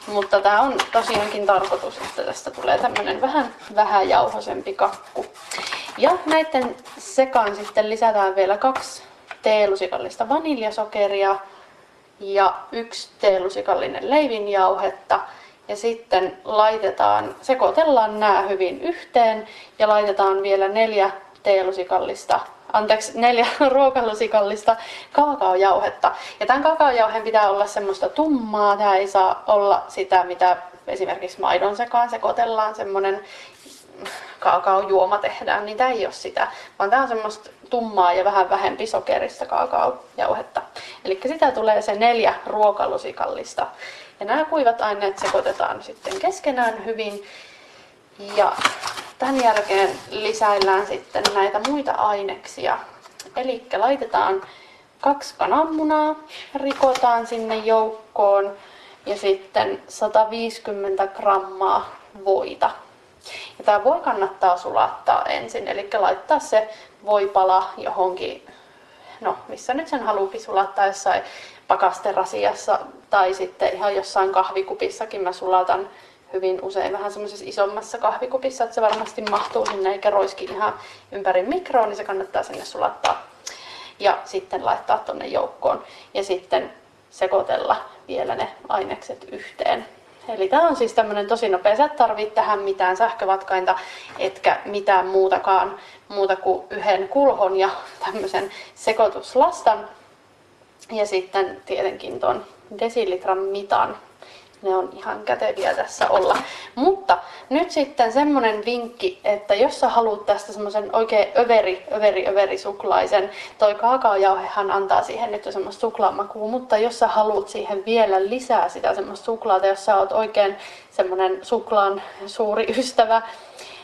Mutta tämä on tosiaankin tarkoitus, että tästä tulee tämmöinen vähän, vähän jauhosempi kakku. Ja näiden sekaan sitten lisätään vielä kaksi teelusikallista vaniljasokeria ja yksi teelusikallinen leivinjauhetta. Ja sitten laitetaan, sekoitellaan nämä hyvin yhteen ja laitetaan vielä neljä teelusikallista anteeksi, neljä (laughs) ruokalusikallista kaakaojauhetta. Ja tämän kaakaojauheen pitää olla semmoista tummaa, tämä ei saa olla sitä, mitä esimerkiksi maidon sekaan sekoitellaan, semmoinen kaakaojuoma tehdään, niin tämä ei ole sitä, vaan tämä on semmoista tummaa ja vähän vähempi sokerista kaakaojauhetta. Eli sitä tulee se neljä ruokalusikallista. Ja nämä kuivat aineet sekoitetaan sitten keskenään hyvin. Ja Tämän jälkeen lisäillään sitten näitä muita aineksia. Eli laitetaan kaksi kananmunaa, rikotaan sinne joukkoon ja sitten 150 grammaa voita. Ja tämä voi kannattaa sulattaa ensin, eli laittaa se voipala johonkin, no missä nyt sen haluukin sulattaa jossain pakasterasiassa tai sitten ihan jossain kahvikupissakin mä sulatan hyvin usein vähän semmoisessa isommassa kahvikupissa, että se varmasti mahtuu sinne eikä roiski ihan ympäri mikroon, niin se kannattaa sinne sulattaa ja sitten laittaa tonne joukkoon ja sitten sekoitella vielä ne ainekset yhteen. Eli tämä on siis tämmöinen tosi nopea. Sä et tarvitse tähän mitään sähkövatkainta, etkä mitään muutakaan muuta kuin yhden kulhon ja (laughs) tämmöisen sekoituslastan. Ja sitten tietenkin ton desilitran mitan ne on ihan käteviä tässä olla. Mutta nyt sitten semmonen vinkki, että jos sä haluat tästä semmoisen oikein överi, överi, överi suklaisen, toi kaakaojauhehan antaa siihen nyt semmoista suklaamakua, mutta jos sä haluat siihen vielä lisää sitä semmoista suklaata, jos sä oot oikein semmoinen suklaan suuri (laughs) ystävä,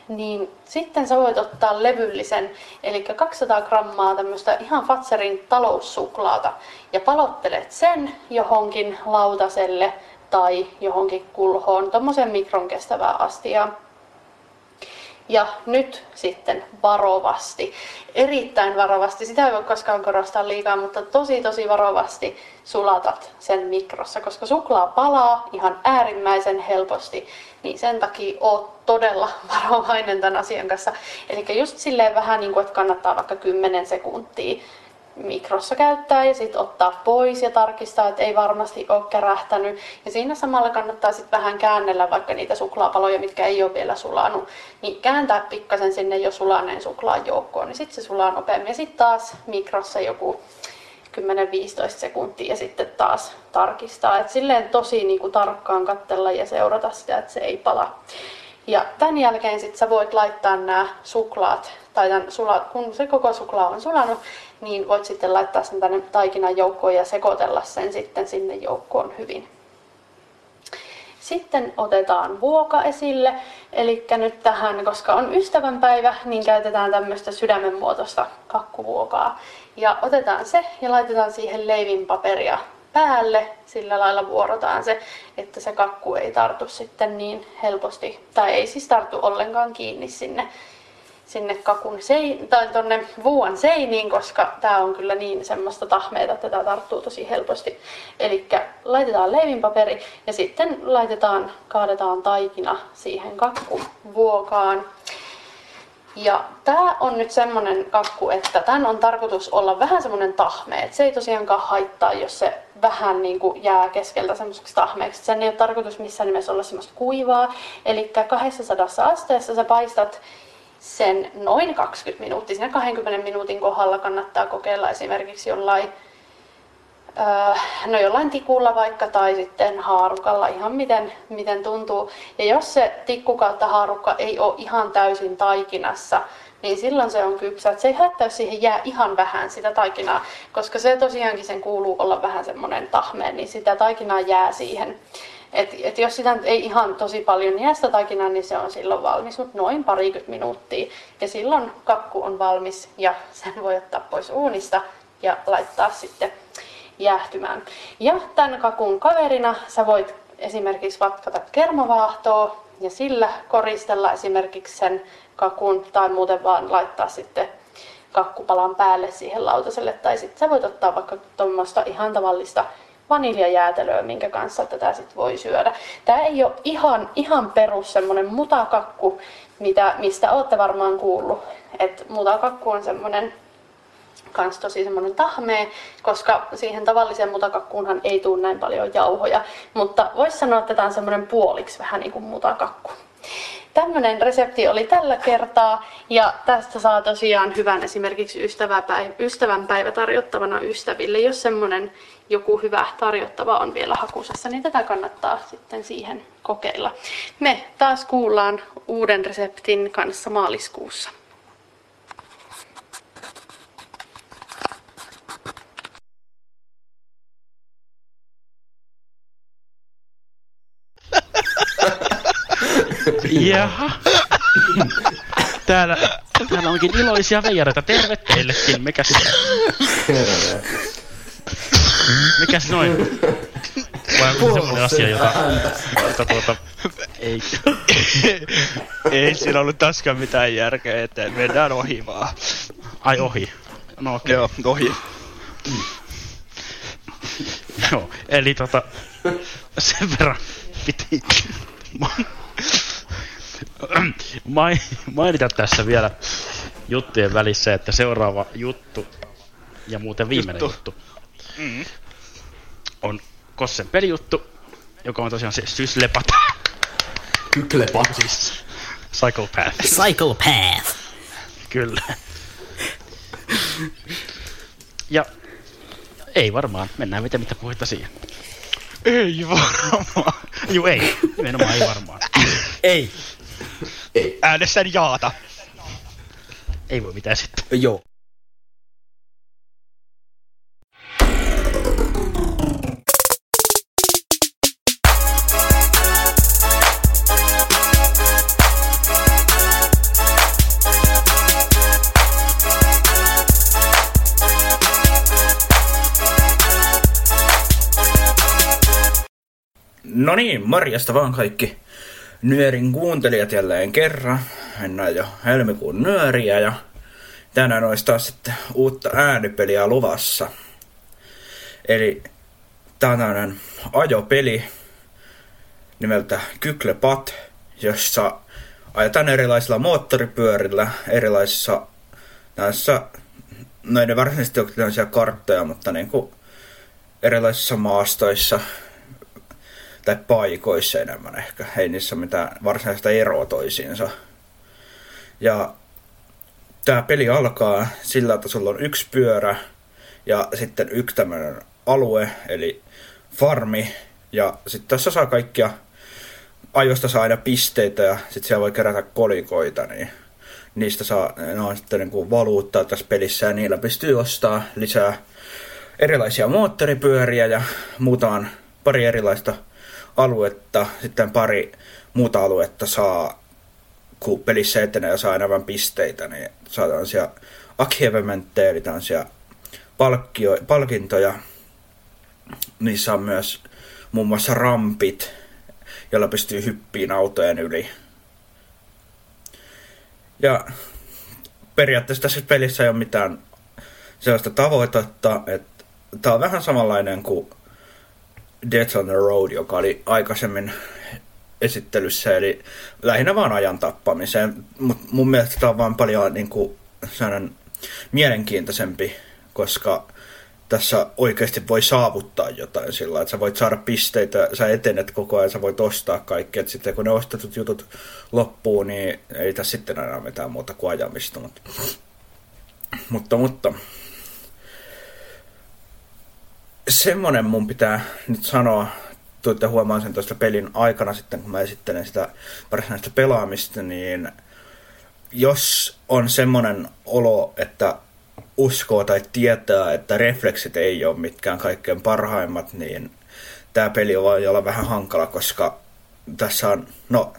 niin sitten sä voit ottaa levyllisen, eli 200 grammaa tämmöistä ihan Fatserin taloussuklaata ja palottelet sen johonkin lautaselle tai johonkin kulhoon, tuommoisen mikron kestävää astiaan. Ja nyt sitten varovasti, erittäin varovasti, sitä ei voi koskaan korostaa liikaa, mutta tosi tosi varovasti sulatat sen mikrossa, koska suklaa palaa ihan äärimmäisen helposti, niin sen takia oot todella (laughs) varovainen tämän asian kanssa. Eli just silleen vähän niin kuin, että kannattaa vaikka 10 sekuntia mikrossa käyttää ja sitten ottaa pois ja tarkistaa, että ei varmasti ole kärähtänyt. Ja siinä samalla kannattaa sitten vähän käännellä vaikka niitä suklaapaloja, mitkä ei ole vielä sulanut, niin kääntää pikkasen sinne jo sulaneen suklaan joukkoon, niin sitten se sulaa nopeammin. Ja sitten taas mikrossa joku 10-15 sekuntia ja sitten taas tarkistaa. Et silleen tosi niinku tarkkaan katsella ja seurata sitä, että se ei pala. Ja tämän jälkeen sit sä voit laittaa nämä suklaat, tai tämän kun se koko suklaa on sulanut, niin voit sitten laittaa sen tänne taikinan joukkoon ja sekoitella sen sitten sinne joukkoon hyvin. Sitten otetaan vuoka esille, eli nyt tähän, koska on ystävänpäivä, niin käytetään tämmöistä sydämenmuotoista kakkuvuokaa. Ja otetaan se ja laitetaan siihen leivinpaperia päälle, sillä lailla vuorotaan se, että se kakku ei tartu sitten niin helposti, tai ei siis tartu ollenkaan kiinni sinne sinne kakun sein, tai tonne vuon seiniin, koska tämä on kyllä niin semmoista tahmeita, että tämä tarttuu tosi helposti. Eli laitetaan leivinpaperi ja sitten laitetaan, kaadetaan taikina siihen kakkuvuokaan. Ja tämä on nyt semmonen kakku, että tämän on tarkoitus olla vähän semmonen tahme. Et se ei tosiaankaan haittaa, jos se vähän niin kuin jää keskeltä semmoiseksi tahmeeksi. Sen ei ole tarkoitus missään nimessä olla semmoista kuivaa. Eli 200 asteessa sä paistat sen noin 20 minuuttia. Siinä 20 minuutin kohdalla kannattaa kokeilla esimerkiksi jollain Öö, no jollain tikulla vaikka tai sitten haarukalla, ihan miten, miten tuntuu. Ja jos se tikku kautta haarukka ei ole ihan täysin taikinassa, niin silloin se on kypsä. se ei haittaa, jos siihen jää ihan vähän sitä taikinaa, koska se tosiaankin sen kuuluu olla vähän semmoinen tahme, niin sitä taikinaa jää siihen. Et, et jos sitä ei ihan tosi paljon jää sitä niin se on silloin valmis, mutta noin parikymmentä minuuttia. Ja silloin kakku on valmis ja sen voi ottaa pois uunista ja laittaa sitten jäähtymään. Ja tämän kakun kaverina sä voit esimerkiksi vatkata kermavaahtoa ja sillä koristella esimerkiksi sen kakun tai muuten vaan laittaa sitten kakkupalan päälle siihen lautaselle. Tai sitten sä voit ottaa vaikka tuommoista ihan tavallista vaniljajäätelöä, minkä kanssa tätä sitten voi syödä. Tämä ei ole ihan, ihan perus semmoinen mutakakku, mitä, mistä olette varmaan kuullut. Et mutakakku on semmoinen kans tosi semmoinen tahmee, koska siihen tavalliseen mutakakkuunhan ei tule näin paljon jauhoja. Mutta voisi sanoa, että tämä on semmoinen puoliksi vähän niin kuin mutakakku. Tämmöinen resepti oli tällä kertaa ja tästä saa tosiaan hyvän esimerkiksi ystävänpäivä tarjottavana ystäville. Jos semmoinen joku hyvä tarjottava on vielä hakusessa, niin tätä kannattaa sitten siihen kokeilla. Me taas kuullaan uuden reseptin kanssa maaliskuussa. Jaha. Täällä, täällä onkin iloisia veijareita. Terve teillekin. Mikäs... Terve. Mikäs noin? Vai onko se semmonen asia, jota, jota tuota, ei... Ei siinä ollut taaskaan mitään järkeä, että mennään ohi vaan. Ai ohi. No okei. Joo, ohi. Joo, eli tota, sen verran piti (clears throat) mainita tässä vielä juttujen välissä, että seuraava juttu ja muuten viimeinen juttu, juttu mm. on Kossen pelijuttu, joka on tosiaan se Syslepat. Kyklepat. Siis Psychopath. Psychopath. Kyllä. Ja ei varmaan. Mennään mitä mitä puhetta siihen. Ei varmaan. Juu ei. Nimenomaan ei varmaan. Ei. Ei. Äänessäni jaata. Ei voi mitään sitten. Joo. No niin, morjesta vaan kaikki Nyörin kuuntelijat jälleen kerran. Mennään jo helmikuun nyöriä ja tänään olisi taas sitten uutta äänipeliä luvassa. Eli tämmönen ajopeli nimeltä Kyklepat, jossa ajetaan erilaisilla moottoripyörillä, erilaisissa näissä, no ei ne varsinaisesti ole karttoja, mutta niin kuin erilaisissa maastoissa, tai paikoissa enemmän ehkä. Ei niissä mitään varsinaista eroa toisiinsa. Ja tämä peli alkaa sillä, että sulla on yksi pyörä ja sitten yksi tämmöinen alue, eli farmi. Ja sitten tässä saa kaikkia, ajosta saa aina pisteitä ja sitten siellä voi kerätä kolikoita, niin niistä saa, ne on sitten niin kuin valuuttaa tässä pelissä ja niillä pystyy ostaa lisää erilaisia moottoripyöriä ja muutaan pari erilaista aluetta, sitten pari muuta aluetta saa, kun pelissä etenee ja saa enemmän pisteitä, niin saa tällaisia achievementteja, eli tällaisia palkkio, palkintoja. Niissä on myös muun muassa rampit, joilla pystyy hyppiin autojen yli. Ja periaatteessa tässä pelissä ei ole mitään sellaista tavoitetta, että tää on vähän samanlainen kuin Death on the Road, joka oli aikaisemmin esittelyssä, eli lähinnä vaan ajan tappamiseen, mutta mun mielestä tämä on vaan paljon niin kuin, mielenkiintoisempi, koska tässä oikeasti voi saavuttaa jotain sillä että sä voit saada pisteitä, sä etenet koko ajan, sä voit ostaa kaikki, että sitten kun ne ostetut jutut loppuu, niin ei tässä sitten enää mitään muuta kuin ajamista, mutta, mutta, mutta semmonen mun pitää nyt sanoa, tuitte huomaan sen tuosta pelin aikana sitten, kun mä esittelen sitä varsinaista pelaamista, niin jos on semmonen olo, että uskoo tai tietää, että refleksit ei ole mitkään kaikkein parhaimmat, niin tämä peli voi olla vähän hankala, koska tässä on, no,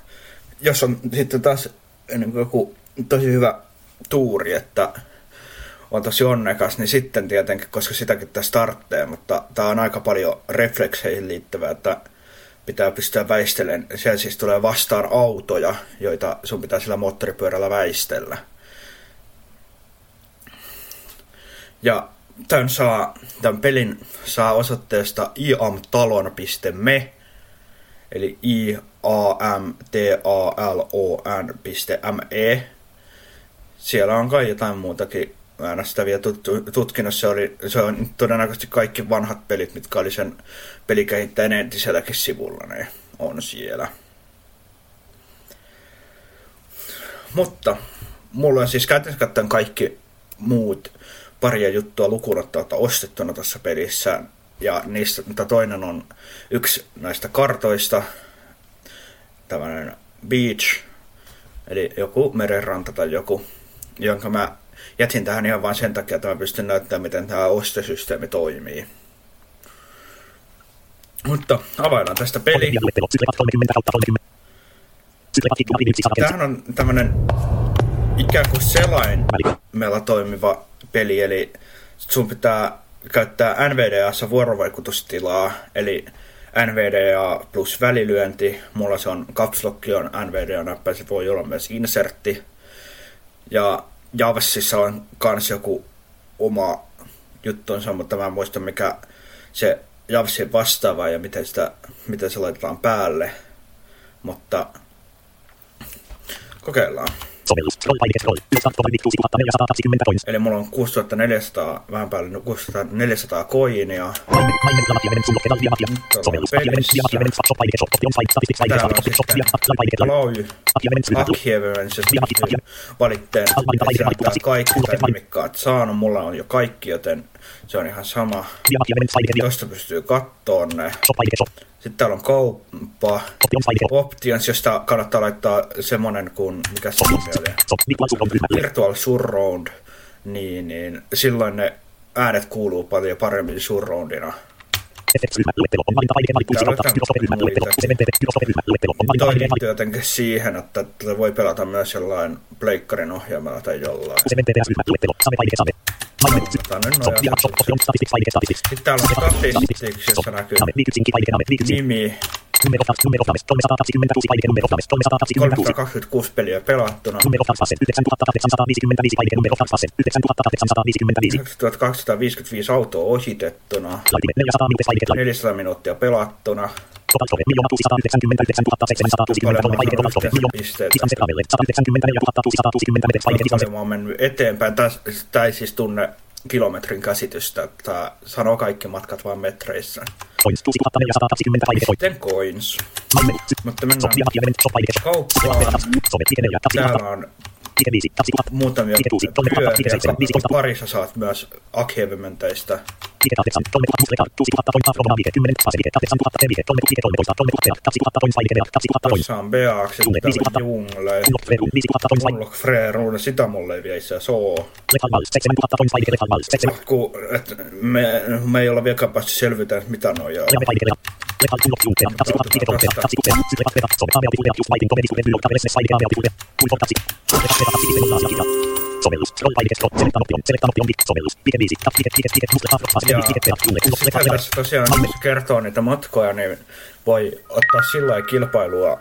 jos on sitten taas niin joku tosi hyvä tuuri, että on tosi onnekas, niin sitten tietenkin, koska sitäkin tässä tarvitsee, mutta tämä on aika paljon reflekseihin liittyvää, että pitää pystyä väistelemään. Siellä siis tulee vastaan autoja, joita sun pitää sillä moottoripyörällä väistellä. Ja tämän, saa, tämän pelin saa osoitteesta iamtalon.me eli i a m t a l o n.me. Siellä on kai jotain muutakin tutkinut, se, oli, se on todennäköisesti kaikki vanhat pelit, mitkä oli sen pelikehittäjän entiselläkin sivulla, ne on siellä. Mutta mulla on siis käytännössä katsoen kaikki muut paria juttua lukunottamatta ostettuna tässä pelissä. Ja niistä mutta toinen on yksi näistä kartoista, tämmöinen beach, eli joku merenranta tai joku, jonka mä jätin tähän ihan vain sen takia, että mä pystyn näyttämään, miten tämä ostosysteemi toimii. Mutta availlaan tästä peli. Tämähän on tämmönen ikään kuin selaimella toimiva peli, eli sun pitää käyttää NVDAssa vuorovaikutustilaa, eli NVDA plus välilyönti. Mulla se on caps lock on NVDA-näppäin, se voi olla myös insertti. Ja Javsissa on kans joku oma juttunsa, mutta mä en muista mikä se Javsin vastaava ja miten, sitä, miten se laitetaan päälle. Mutta kokeillaan. Eli mulla on 6400, vähän päälle 6400 koinia. Täällä on sitten Loy, Achievements ja valitteen kaikki nimikkaat saanut. Mulla on jo kaikki, joten se on ihan sama. Tosta pystyy kattoon ne. Sitten täällä on kauppa, options, josta kannattaa laittaa semmonen kuin, mikä se oli, Virtual Surround, niin, niin silloin ne äänet kuuluu paljon paremmin surroundina. Toi jotenkin siihen, että tätä voi pelata myös jollain pleikkarin ohjaamalla tai jollain. Sitten täällä on statistics, jossa näkyy nimi, 326 peliä pelattuna. 9255 autoa ohitettuna. 400 minuuttia pelattuna. Paljon mä oon mennyt eteenpäin. Ei siis tunne kilometrin käsitystä, että sanoo kaikki matkat vaan metreissä. Sitten coins. Mutta mennään kauppaan. Täällä on muutamia pyöriä. Parissa saat myös achievementeistä. Tuossa on Jungle, Unlock Frere, sitä mulle ei vielä itse asiassa oo. Kun, et me, me ei olla vieläkään päästy selvitä, mitä nojaa. Sovellus. Sovellus. tosiaan kertoo niitä matkoja, niin voi ottaa sillä kilpailua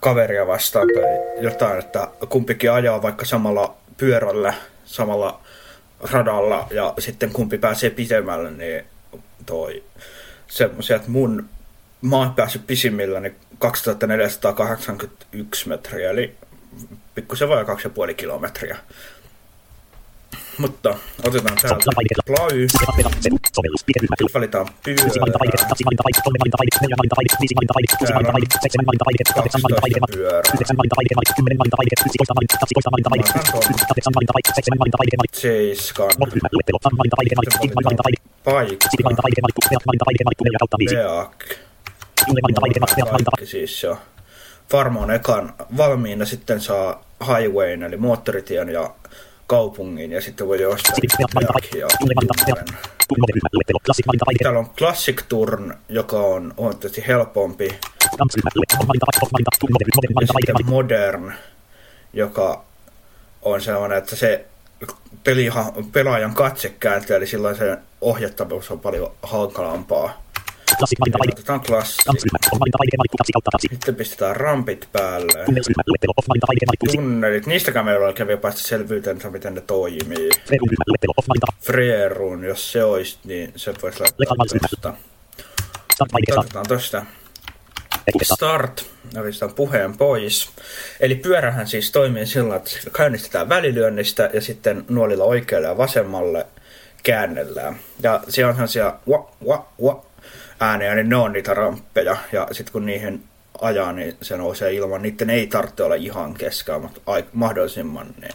kaveria vastaan tai jotain, että kumpikin ajaa vaikka samalla pyörällä samalla radalla ja sitten kumpi pääsee pitemmälle, niin toi semmoisia, että mun mä oon päässyt pisimmilläni 2481 metriä, eli pikkusen vajaa 2,5 kilometriä. Mutta otetaan täältä play. Valitaan pyörä. Täällä on 12 pyörää. Seiskan. Paikka. Siis. Farmo on ekan valmiina, sitten saa highwayn eli moottoritien ja kaupungin ja sitten voi ostaa. Täällä on Classic Turn, joka on huomattavasti helpompi. Ja sitten Modern, joka on sellainen, että se peliha, pelaajan katse kääntyy, eli silloin se ohjattavuus on paljon hankalampaa. Otetaan klassi. Sitten pistetään rampit päälle. Tunnelit. Niistäkään meillä ei kävi päästä selvyyteen, että miten ne toimii. Freerun, jos se olisi, niin se voisi laittaa tosta. Otetaan tosta. Start, sitä puheen pois. Eli pyörähän siis toimii sillä, että käynnistetään välilyönnistä ja sitten nuolilla oikealle ja vasemmalle käännellään. Ja siellä on sellaisia wa, wa, wa, ääniä, niin ne on niitä ramppeja. Ja sitten kun niihin ajaa, niin se nousee ilman. Niiden ei tarvitse olla ihan keskellä, mutta ai- mahdollisimman. Niin.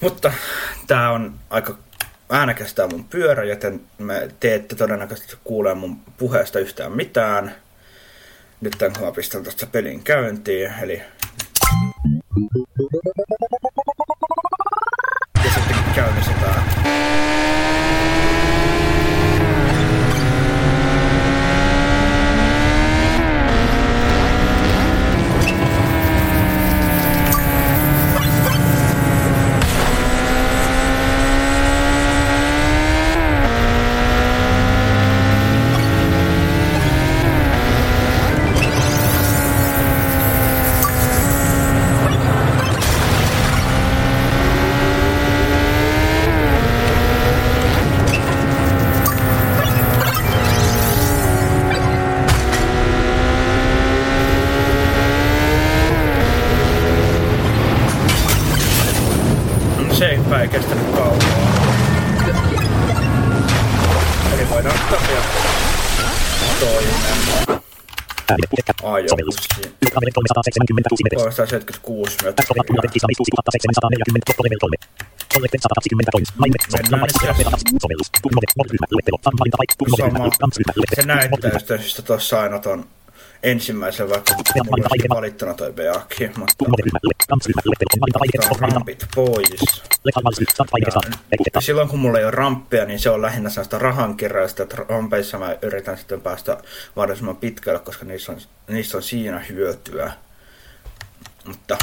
Mutta tämä on aika äänekästä mun pyörä, joten me te ette todennäköisesti kuule mun puheesta yhtään mitään. Nyt tämän mä pistän tästä pelin käyntiin, eli... 376 metriä. Se näyttää syystä tuossa aina ton ensimmäisen, vaikka olisi valittuna toi Beaki, mutta rampit pois. Ja silloin kun mulla ei ole ramppia, niin se on lähinnä sellaista rahankeräystä, että rampeissa mä yritän sitten päästä mahdollisimman pitkälle, koska niissä on, niissä on siinä hyötyä. Mutta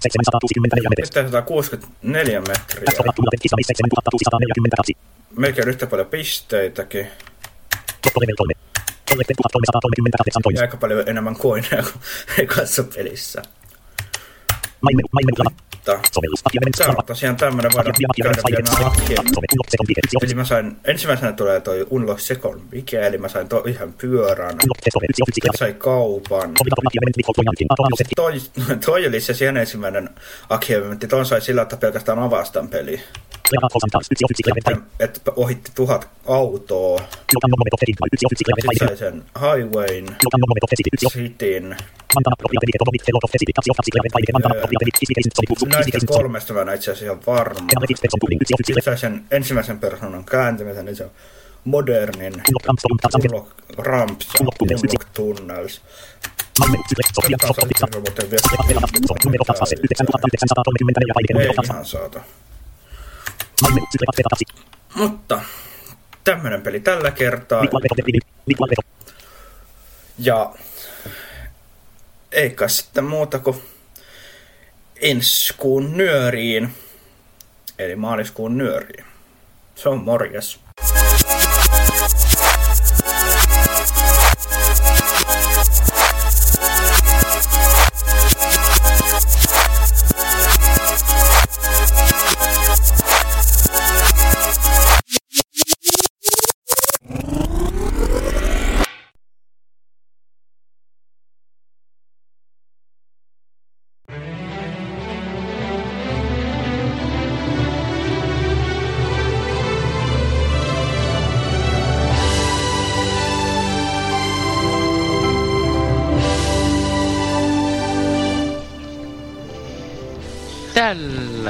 764. Melkein yhtä paljon pisteitäkin. Ja aika paljon enemmän koineja kuin ekassa pelissä. On tosiaan tämmönen voidaan käydä. Eli mä sain, ensimmäisenä tulee toi Unlock Second Mikä, eli mä sain to, ihan pyörän. Sitten sain kaupan. Toi, toi oli se siihen ensimmäinen achievement. Ton sai sillä, että pelkästään avastan peli. Että, että ohitti tuhat autoa. Sitten sai sen Highwayn, Cityn. Näistä kolmesta mä en itse asiassa ihan varma. Sitten sai sen ensimmäisen persoonan kääntymisen, niin se on modernin Ramps Tunnels. Mutta tämmönen peli tällä kertaa. Ja eikä sitten muuta kuin ensi kuun nyöriin. Eli maaliskuun nyöriin. Se on morjes.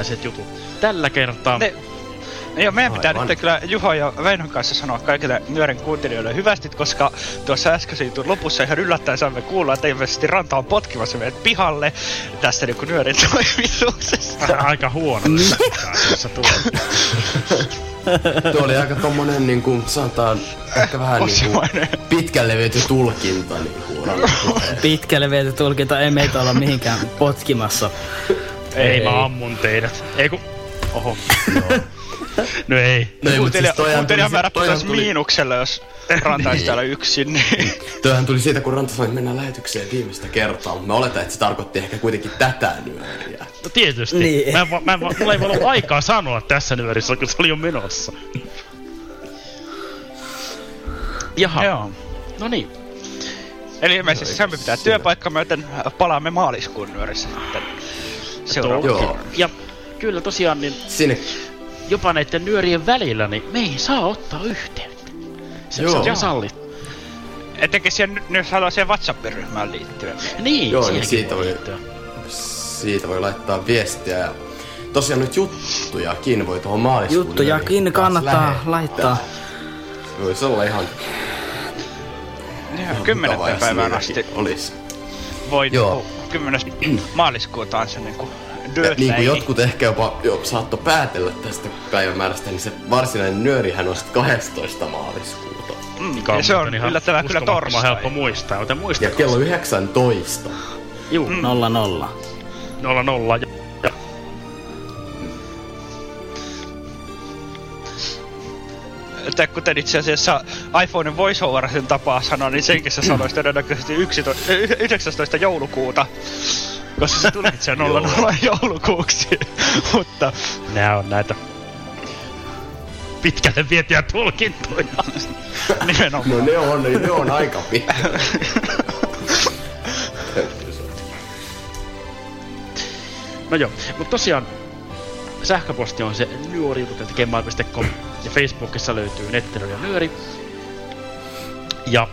Tällaiset jutut. Tällä kertaa... Ne, Joo, meidän pitää Aivan. nyt kyllä Juho ja Veinon kanssa sanoa kaikille Nyören kuuntelijoille hyvästi, koska tuossa äskeisen jutun lopussa ihan yllättäen saimme kuulla, että ilmeisesti Ranta on potkimassa meidät pihalle tästä niinku Nyörin toimituksesta. Aika huono. tässä tulee. Tuo oli aika tommonen niinku, sanotaan, ehkä vähän niinku pitkälle viety tulkinta niinku. (laughs) Pitkälle viety tulkinta, ei meitä olla mihinkään potkimassa. Ei, mä ammun teidät. Ei ku... Oho. (laughs) no ei. No ei, mut siis toihan tuli, putosi tuli, miinukselle, jos Ranta olisi täällä yksin. Niin. toihan tuli siitä, kun Ranta sanoi, että mennään lähetykseen viimeistä kertaa, mutta mä oletan, että se tarkoitti ehkä kuitenkin tätä nyöriä. No tietysti. Niin. Mä, en va- mä, en va- mulla ei voi olla aikaa sanoa tässä nyörissä, kun se oli jo menossa. Jaha. Joo. No niin. Eli ilmeisesti Sämmi pitää työpaikkaa myöten palaamme maaliskuun nyörissä sitten seuraavaksi. Joo. Ja kyllä tosiaan, niin Sinne, jopa näiden nyörien välillä, niin me ei saa ottaa yhteyttä. Se, Joo. se on sallittu. Etenkin siihen, jos haluaa siihen WhatsApp-ryhmään liittyen. Niin, Joo, niin siitä voi voi- liittyä. siitä voi laittaa viestiä ja tosiaan nyt juttujakin voi tuohon maaliskuun Juttujakin kannattaa lähettää. laittaa. Se Voisi olla ihan, Joo, ihan kymmenettä päivään asti Olisi. voi Joo. Niinku 10. maaliskuuta on se niinku Ja deadline. niin kuin jotkut ehkä jopa jo saattoi päätellä tästä päivämäärästä, niin se varsinainen nyörihän on sitten 12. maaliskuuta. Mm, ja se on ihan yllättävän kyllä torstai. helppo muistaa, joten Ja muistakaa. kello 19. Juu, Nolla nolla. nolla nolla Että kuten itse asiassa iPhonein voiceover sen tapaa sanoa, niin senkin se sanoisi todennäköisesti 11, y- 19. joulukuuta. Koska se tulkitsee 00 (laughs) joulukuuksi. (laughs) Mutta nää on näitä pitkälle vietiä tulkintoja. (laughs) nimenomaan. No ne on, ne on aika pitkä. No joo, mutta tosiaan sähköposti on se nyöri.gmail.com ja Facebookissa löytyy nettero ja nyöri. Ja,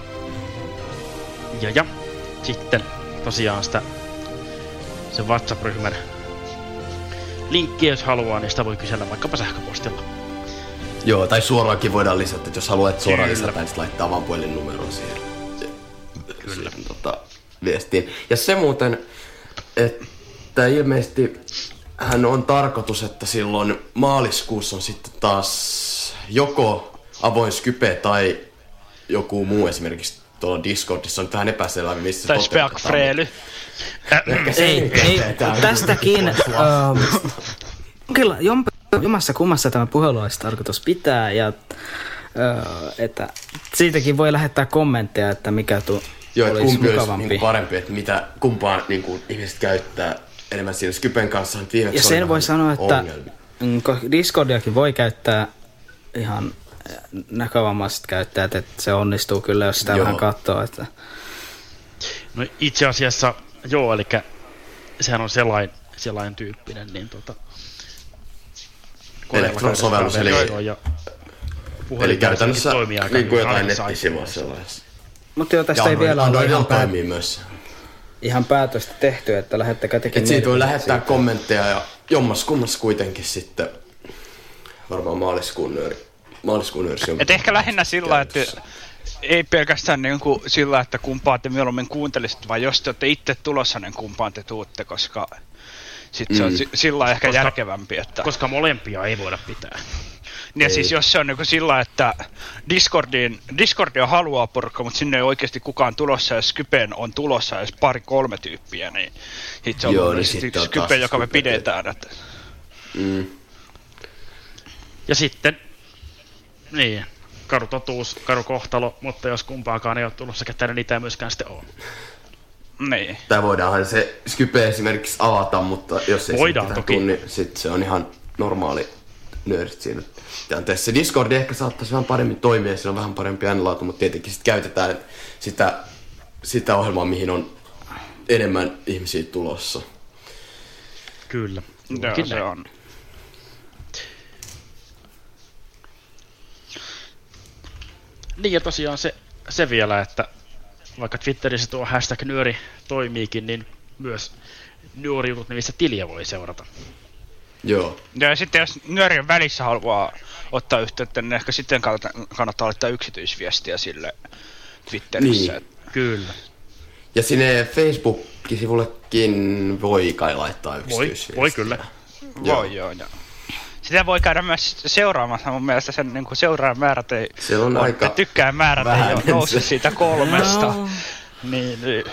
ja, ja sitten tosiaan sitä se WhatsApp-ryhmän linkkiä, jos haluaa, niin sitä voi kysellä vaikkapa sähköpostilla. Joo, tai suoraankin voidaan lisätä, että jos haluat suoraan Kyllä. lisätä, niin laittaa vaan puhelinnumeron siihen. Kyllä. Siihen, tota, viestiin. Ja se muuten, että ilmeisesti hän on tarkoitus, että silloin maaliskuussa on sitten taas joko avoin Skype tai joku muu esimerkiksi tuolla Discordissa on nyt vähän epäselvää, missä Tai se toteutetaan. Speakfreely. Ei, ei, tästäkin... ähm, kyllä, jommassa kummassa tämä puhelu olisi tarkoitus pitää ja äh, että siitäkin voi lähettää kommentteja, että mikä tu- Joo, että olisi kumpi olisi mukavampi. niin parempi, että mitä, kumpaa niin kuin, ihmiset käyttää enemmän siinä Skypen kanssa. viimeksi Ja sen voi sanoa, että ongelmia. mm, Discordiakin voi käyttää ihan äh, näkövammaiset käyttäjät, että se onnistuu kyllä, jos sitä Joo. vähän katsoo. Että... No itse asiassa joo, eli sehän on sellainen, sellainen tyyppinen, niin tota... Elektron-sovellus, eli- ja Eli käytännössä niin kuin jotain nettisivuja iPhoneissa. sellaisessa. Mutta joo, tästä Ja ei vielä ole ihan, pää- toimii myös. Ihan päätöstä tehty, että lähettäkää tekin Et siitä voi lähettää siitä. kommentteja ja jommas kummas kuitenkin sitten varmaan maaliskuun nööri. Maaliskuun nööri on Et ehkä lähinnä sillä, että ei pelkästään niin kuin sillä, että kumpaa te mieluummin kuuntelisitte, vaan jos te olette itse tulossa, niin kumpaan te tuutte, koska sit se on Mm. si- sillä ehkä Koska- järkevämpi. Että... Koska molempia ei voida pitää. Ja Ei. siis jos se on niin sillä, että Discordiin, Discordia haluaa porukka, mutta sinne ei oikeasti kukaan tulossa, ja Skypen on tulossa edes pari kolme tyyppiä, niin sit se on Joo, Joo, niin niin sitten on Skype, joka me pidetään. Että... Mm. Ja sitten, niin, karu totuus, karu kohtalo, mutta jos kumpaakaan ei ole tulossa ketään, niin niitä ei myöskään sitten ole. Niin. Tai voidaanhan se Skype esimerkiksi avata, mutta jos ei Voidaan se toki. Tuu, niin sit se on ihan normaali nöörit siinä tilanteessa. Se Discord ehkä saattaisi vähän paremmin toimia, sillä on vähän parempi äänenlaatu, mutta tietenkin sit käytetään sitä, sitä ohjelmaa, mihin on enemmän ihmisiä tulossa. Kyllä. Joo, Juurikin se on. Niin ja tosiaan se, se vielä, että vaikka Twitterissä tuo hashtag nyöri toimiikin, niin myös nyörijutut nimissä tiliä voi seurata. Joo. Ja sitten jos nyörien välissä haluaa ottaa yhteyttä, niin ehkä sitten kannattaa, kannattaa laittaa yksityisviestiä sille Twitterissä. Niin. Kyllä. Ja sinne Facebook-sivullekin voi kai laittaa Voi, yksityisviestiä. voi kyllä. Voi joo, joo. Sitä voi käydä myös seuraamassa. Mun mielestä sen niin seuraajan määrät ei... Se on aika tykkää määrät ei ole noussut siitä kolmesta. Joo. Niin, niin.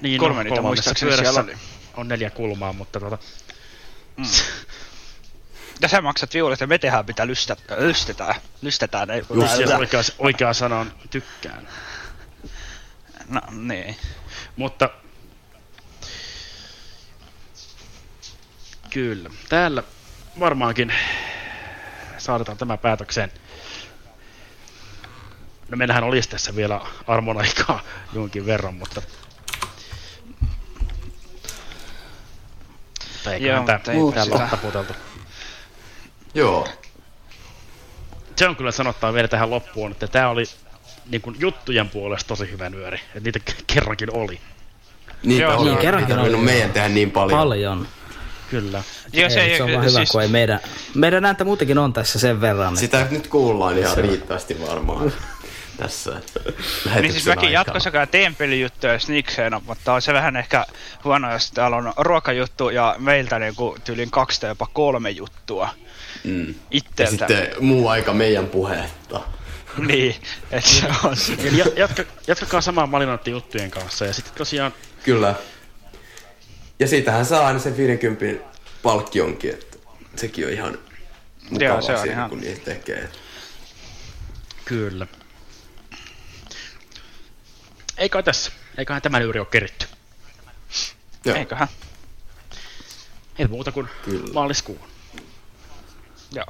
Niin, Kolme no, niitä muistaakseni siellä oli. on neljä kulmaa, mutta tuota, Ja sä maksat viulit ja me tehdään mitä lystä, lystetään. Lystetään. Ei, Just, ja oikea, oikea sana on tykkään. No niin. Mutta kyllä, täällä varmaankin saadaan tämä päätökseen. No meillähän olisi tässä vielä armon aikaa jonkin verran, mutta tai eiköhän Joo, tää, mutta ei täällä sitä- ole taputeltu. Joo. Se on kyllä sanottava vielä tähän loppuun, että tämä oli niin kuin juttujen puolesta tosi hyvä nyöri. Että niitä kerrankin oli. Niinpä Joo, on. niin, kerrankin oli. meidän tehdä niin paljon. Paljon. Kyllä. Joo, se ei, se on vaan hyvä, siis- kun ei meidän, meidän ääntä muutenkin on tässä sen verran. Sitä nyt kuullaan ihan riittävästi varmaan tässä (laughs) Niin siis mäkin aikana. jatkossakaan teen pelijuttuja snikseenä, mutta on se vähän ehkä huono, jos täällä on ruokajuttu ja meiltä niinku tyylin kaksi tai jopa kolme juttua Mm. Ja itseltä. sitten muu aika meidän puhetta. (laughs) Niin, että se on se. Eli ja- jatka, jatkakaa samaa malinoiden juttujen kanssa. Ja sitten tosiaan, Kyllä. Ja siitähän saa aina sen 50 palkkionkin, että sekin on ihan mukavaa se on siinä, ihan- kun niitä tekee. kyllä. Ei kai tässä. Eiköhän tämä juuri ole keritty. Joo. Eiköhän. Ei muuta kuin Kyllä. maaliskuun. Joo.